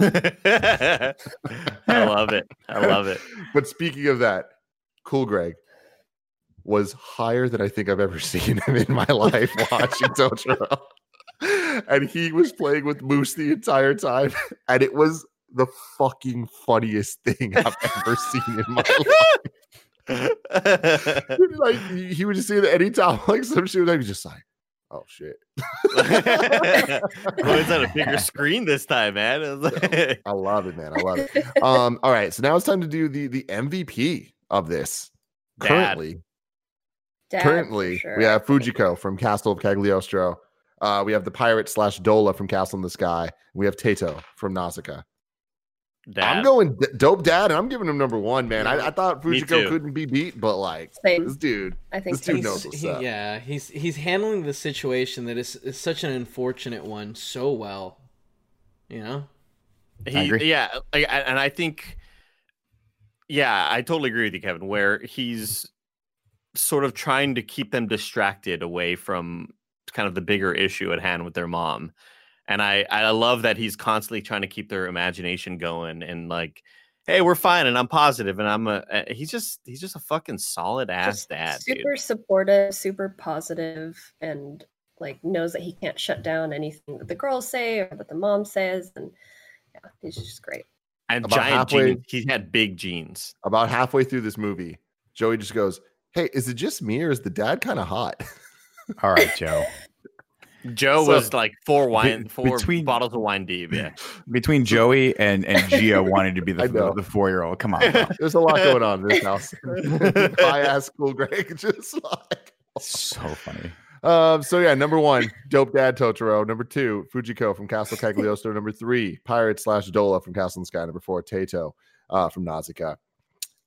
I love it. I love it. But speaking of that, cool Greg was higher than I think I've ever seen him in my life watching Totoro. And he was playing with Moose the entire time. And it was the fucking funniest thing I've ever seen in my life. like he would just see that anytime like some shit, was just like, oh shit. well, it's on a bigger screen this time, man. It like- I love it, man. I love it. Um, all right, so now it's time to do the the MVP of this. Dad. Currently, Dad, currently sure. we have Fujiko from Castle of Cagliostro. Uh, we have the pirate slash Dola from Castle in the Sky. We have Tato from Nausicaa. I'm Dad. going d- dope dad, and I'm giving him number one, man. I, I thought Fujiko couldn't be beat, but like Same. this dude, I think this dude knows what's he- up. yeah, he's he's handling the situation that is, is such an unfortunate one so well. You know, He, agree. yeah, I- I- and I think, yeah, I totally agree with you, Kevin. Where he's sort of trying to keep them distracted away from kind of the bigger issue at hand with their mom, and I I love that he's constantly trying to keep their imagination going and like, hey, we're fine, and I'm positive, and I'm a. uh, He's just he's just a fucking solid ass Just dad, dude. super supportive, super positive, and like knows that he can't shut down anything that the girls say or that the mom says, and yeah, he's just great. And giant halfway- jeans. He had big jeans. About halfway through this movie, Joey just goes, "Hey, is it just me or is the dad kind of hot?" All right, Joe. Joe So- was like four wine, Be- four between- bottles of wine deep. Yeah. Between Joey and and Gia wanting to be I the the, four year old. Come on. bro. There's a lot going on in this house. High ass cool Greg, just like. so funny. Um, so yeah, number one, Dope Dad Totoro. Number two, Fujiko from Castle Cagliostro. number three, Pirate slash Dola from Castle in the Sky. Number four, Tato uh, from Nausicaa.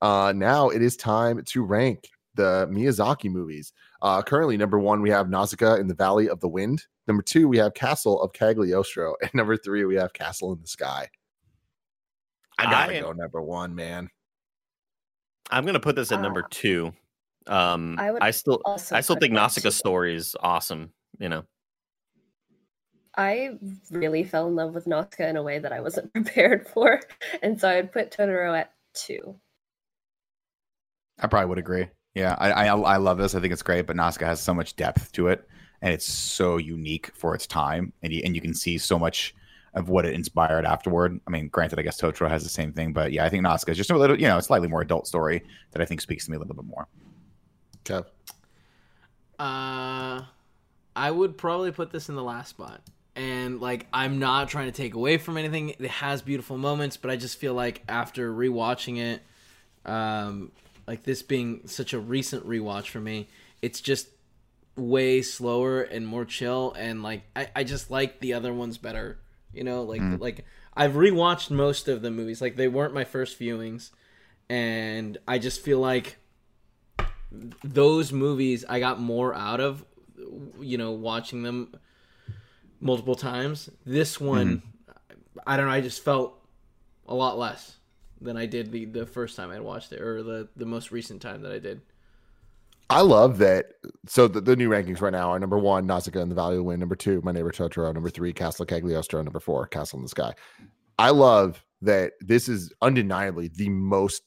Uh, now it is time to rank the Miyazaki movies. Uh, currently, number one, we have Nausicaa in the Valley of the Wind. Number two, we have Castle of Cagliostro. And number three, we have Castle in the Sky. I gotta I am- go number one, man. I'm gonna put this at number Uh, two. Um, I I, still, Also, I still think that Nausicaa's story is awesome. You know, I really fell in love with Nausicaa in a way that I wasn't prepared for, and so I'd put Totoro at two. I probably would agree. Yeah, I, I I love this. I think it's great, but Nausicaa has so much depth to it, and it's so unique for its time, and you, and you can see so much of what it inspired afterward. I mean, granted, I guess Totoro has the same thing, but yeah, I think Nausicaa is just a little, you know, a slightly more adult story that I think speaks to me a little bit more. Kev. Uh, I would probably put this in the last spot. And like, I'm not trying to take away from anything. It has beautiful moments, but I just feel like after rewatching it, um, like this being such a recent rewatch for me, it's just way slower and more chill. And like, I, I just like the other ones better. You know, like like I've rewatched most of the movies. Like they weren't my first viewings, and I just feel like those movies I got more out of, you know, watching them multiple times. This one, I don't know. I just felt a lot less than I did the, the first time I watched it, or the the most recent time that I did. I love that. So the, the new rankings right now are number one, Nausicaa and the Valley of the Wind. Number two, My Neighbor Totoro. Number three, Castle Cagliostro. Number four, Castle in the Sky. I love that this is undeniably the most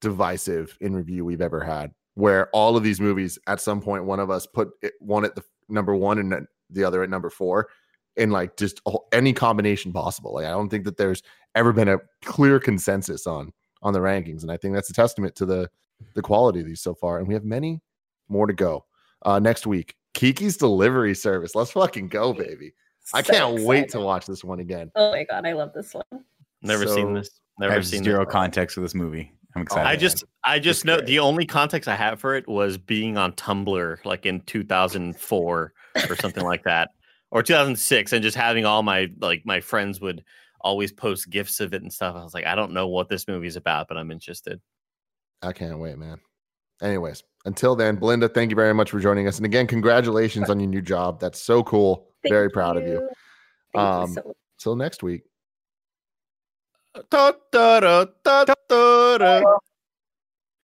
divisive in review we've ever had. Where all of these movies, at some point, one of us put it, one at the number one and the other at number four, in like just any combination possible. Like I don't think that there's ever been a clear consensus on on the rankings, and I think that's a testament to the the quality of these so far. And we have many more to go. Uh, next week, Kiki's Delivery Service. Let's fucking go, baby! I can't wait to watch this one again. Oh my god, I love this one. Never So- seen this. I Never have seen zero this. context for this movie. I'm excited. I just I just It's know great. the only context I have for it was being on Tumblr like in 2004 or something like that or 2006 and just having all my like my friends would always post gifs of it and stuff. I was like I don't know what this movie's about but I'm interested. I can't wait, man. Anyways, until then, Belinda, thank you very much for joining us. And again, congratulations on your new job. That's so cool. Thank very proud of you. Thank Um, you so much. Till next week. Da, da, da, da, da, da.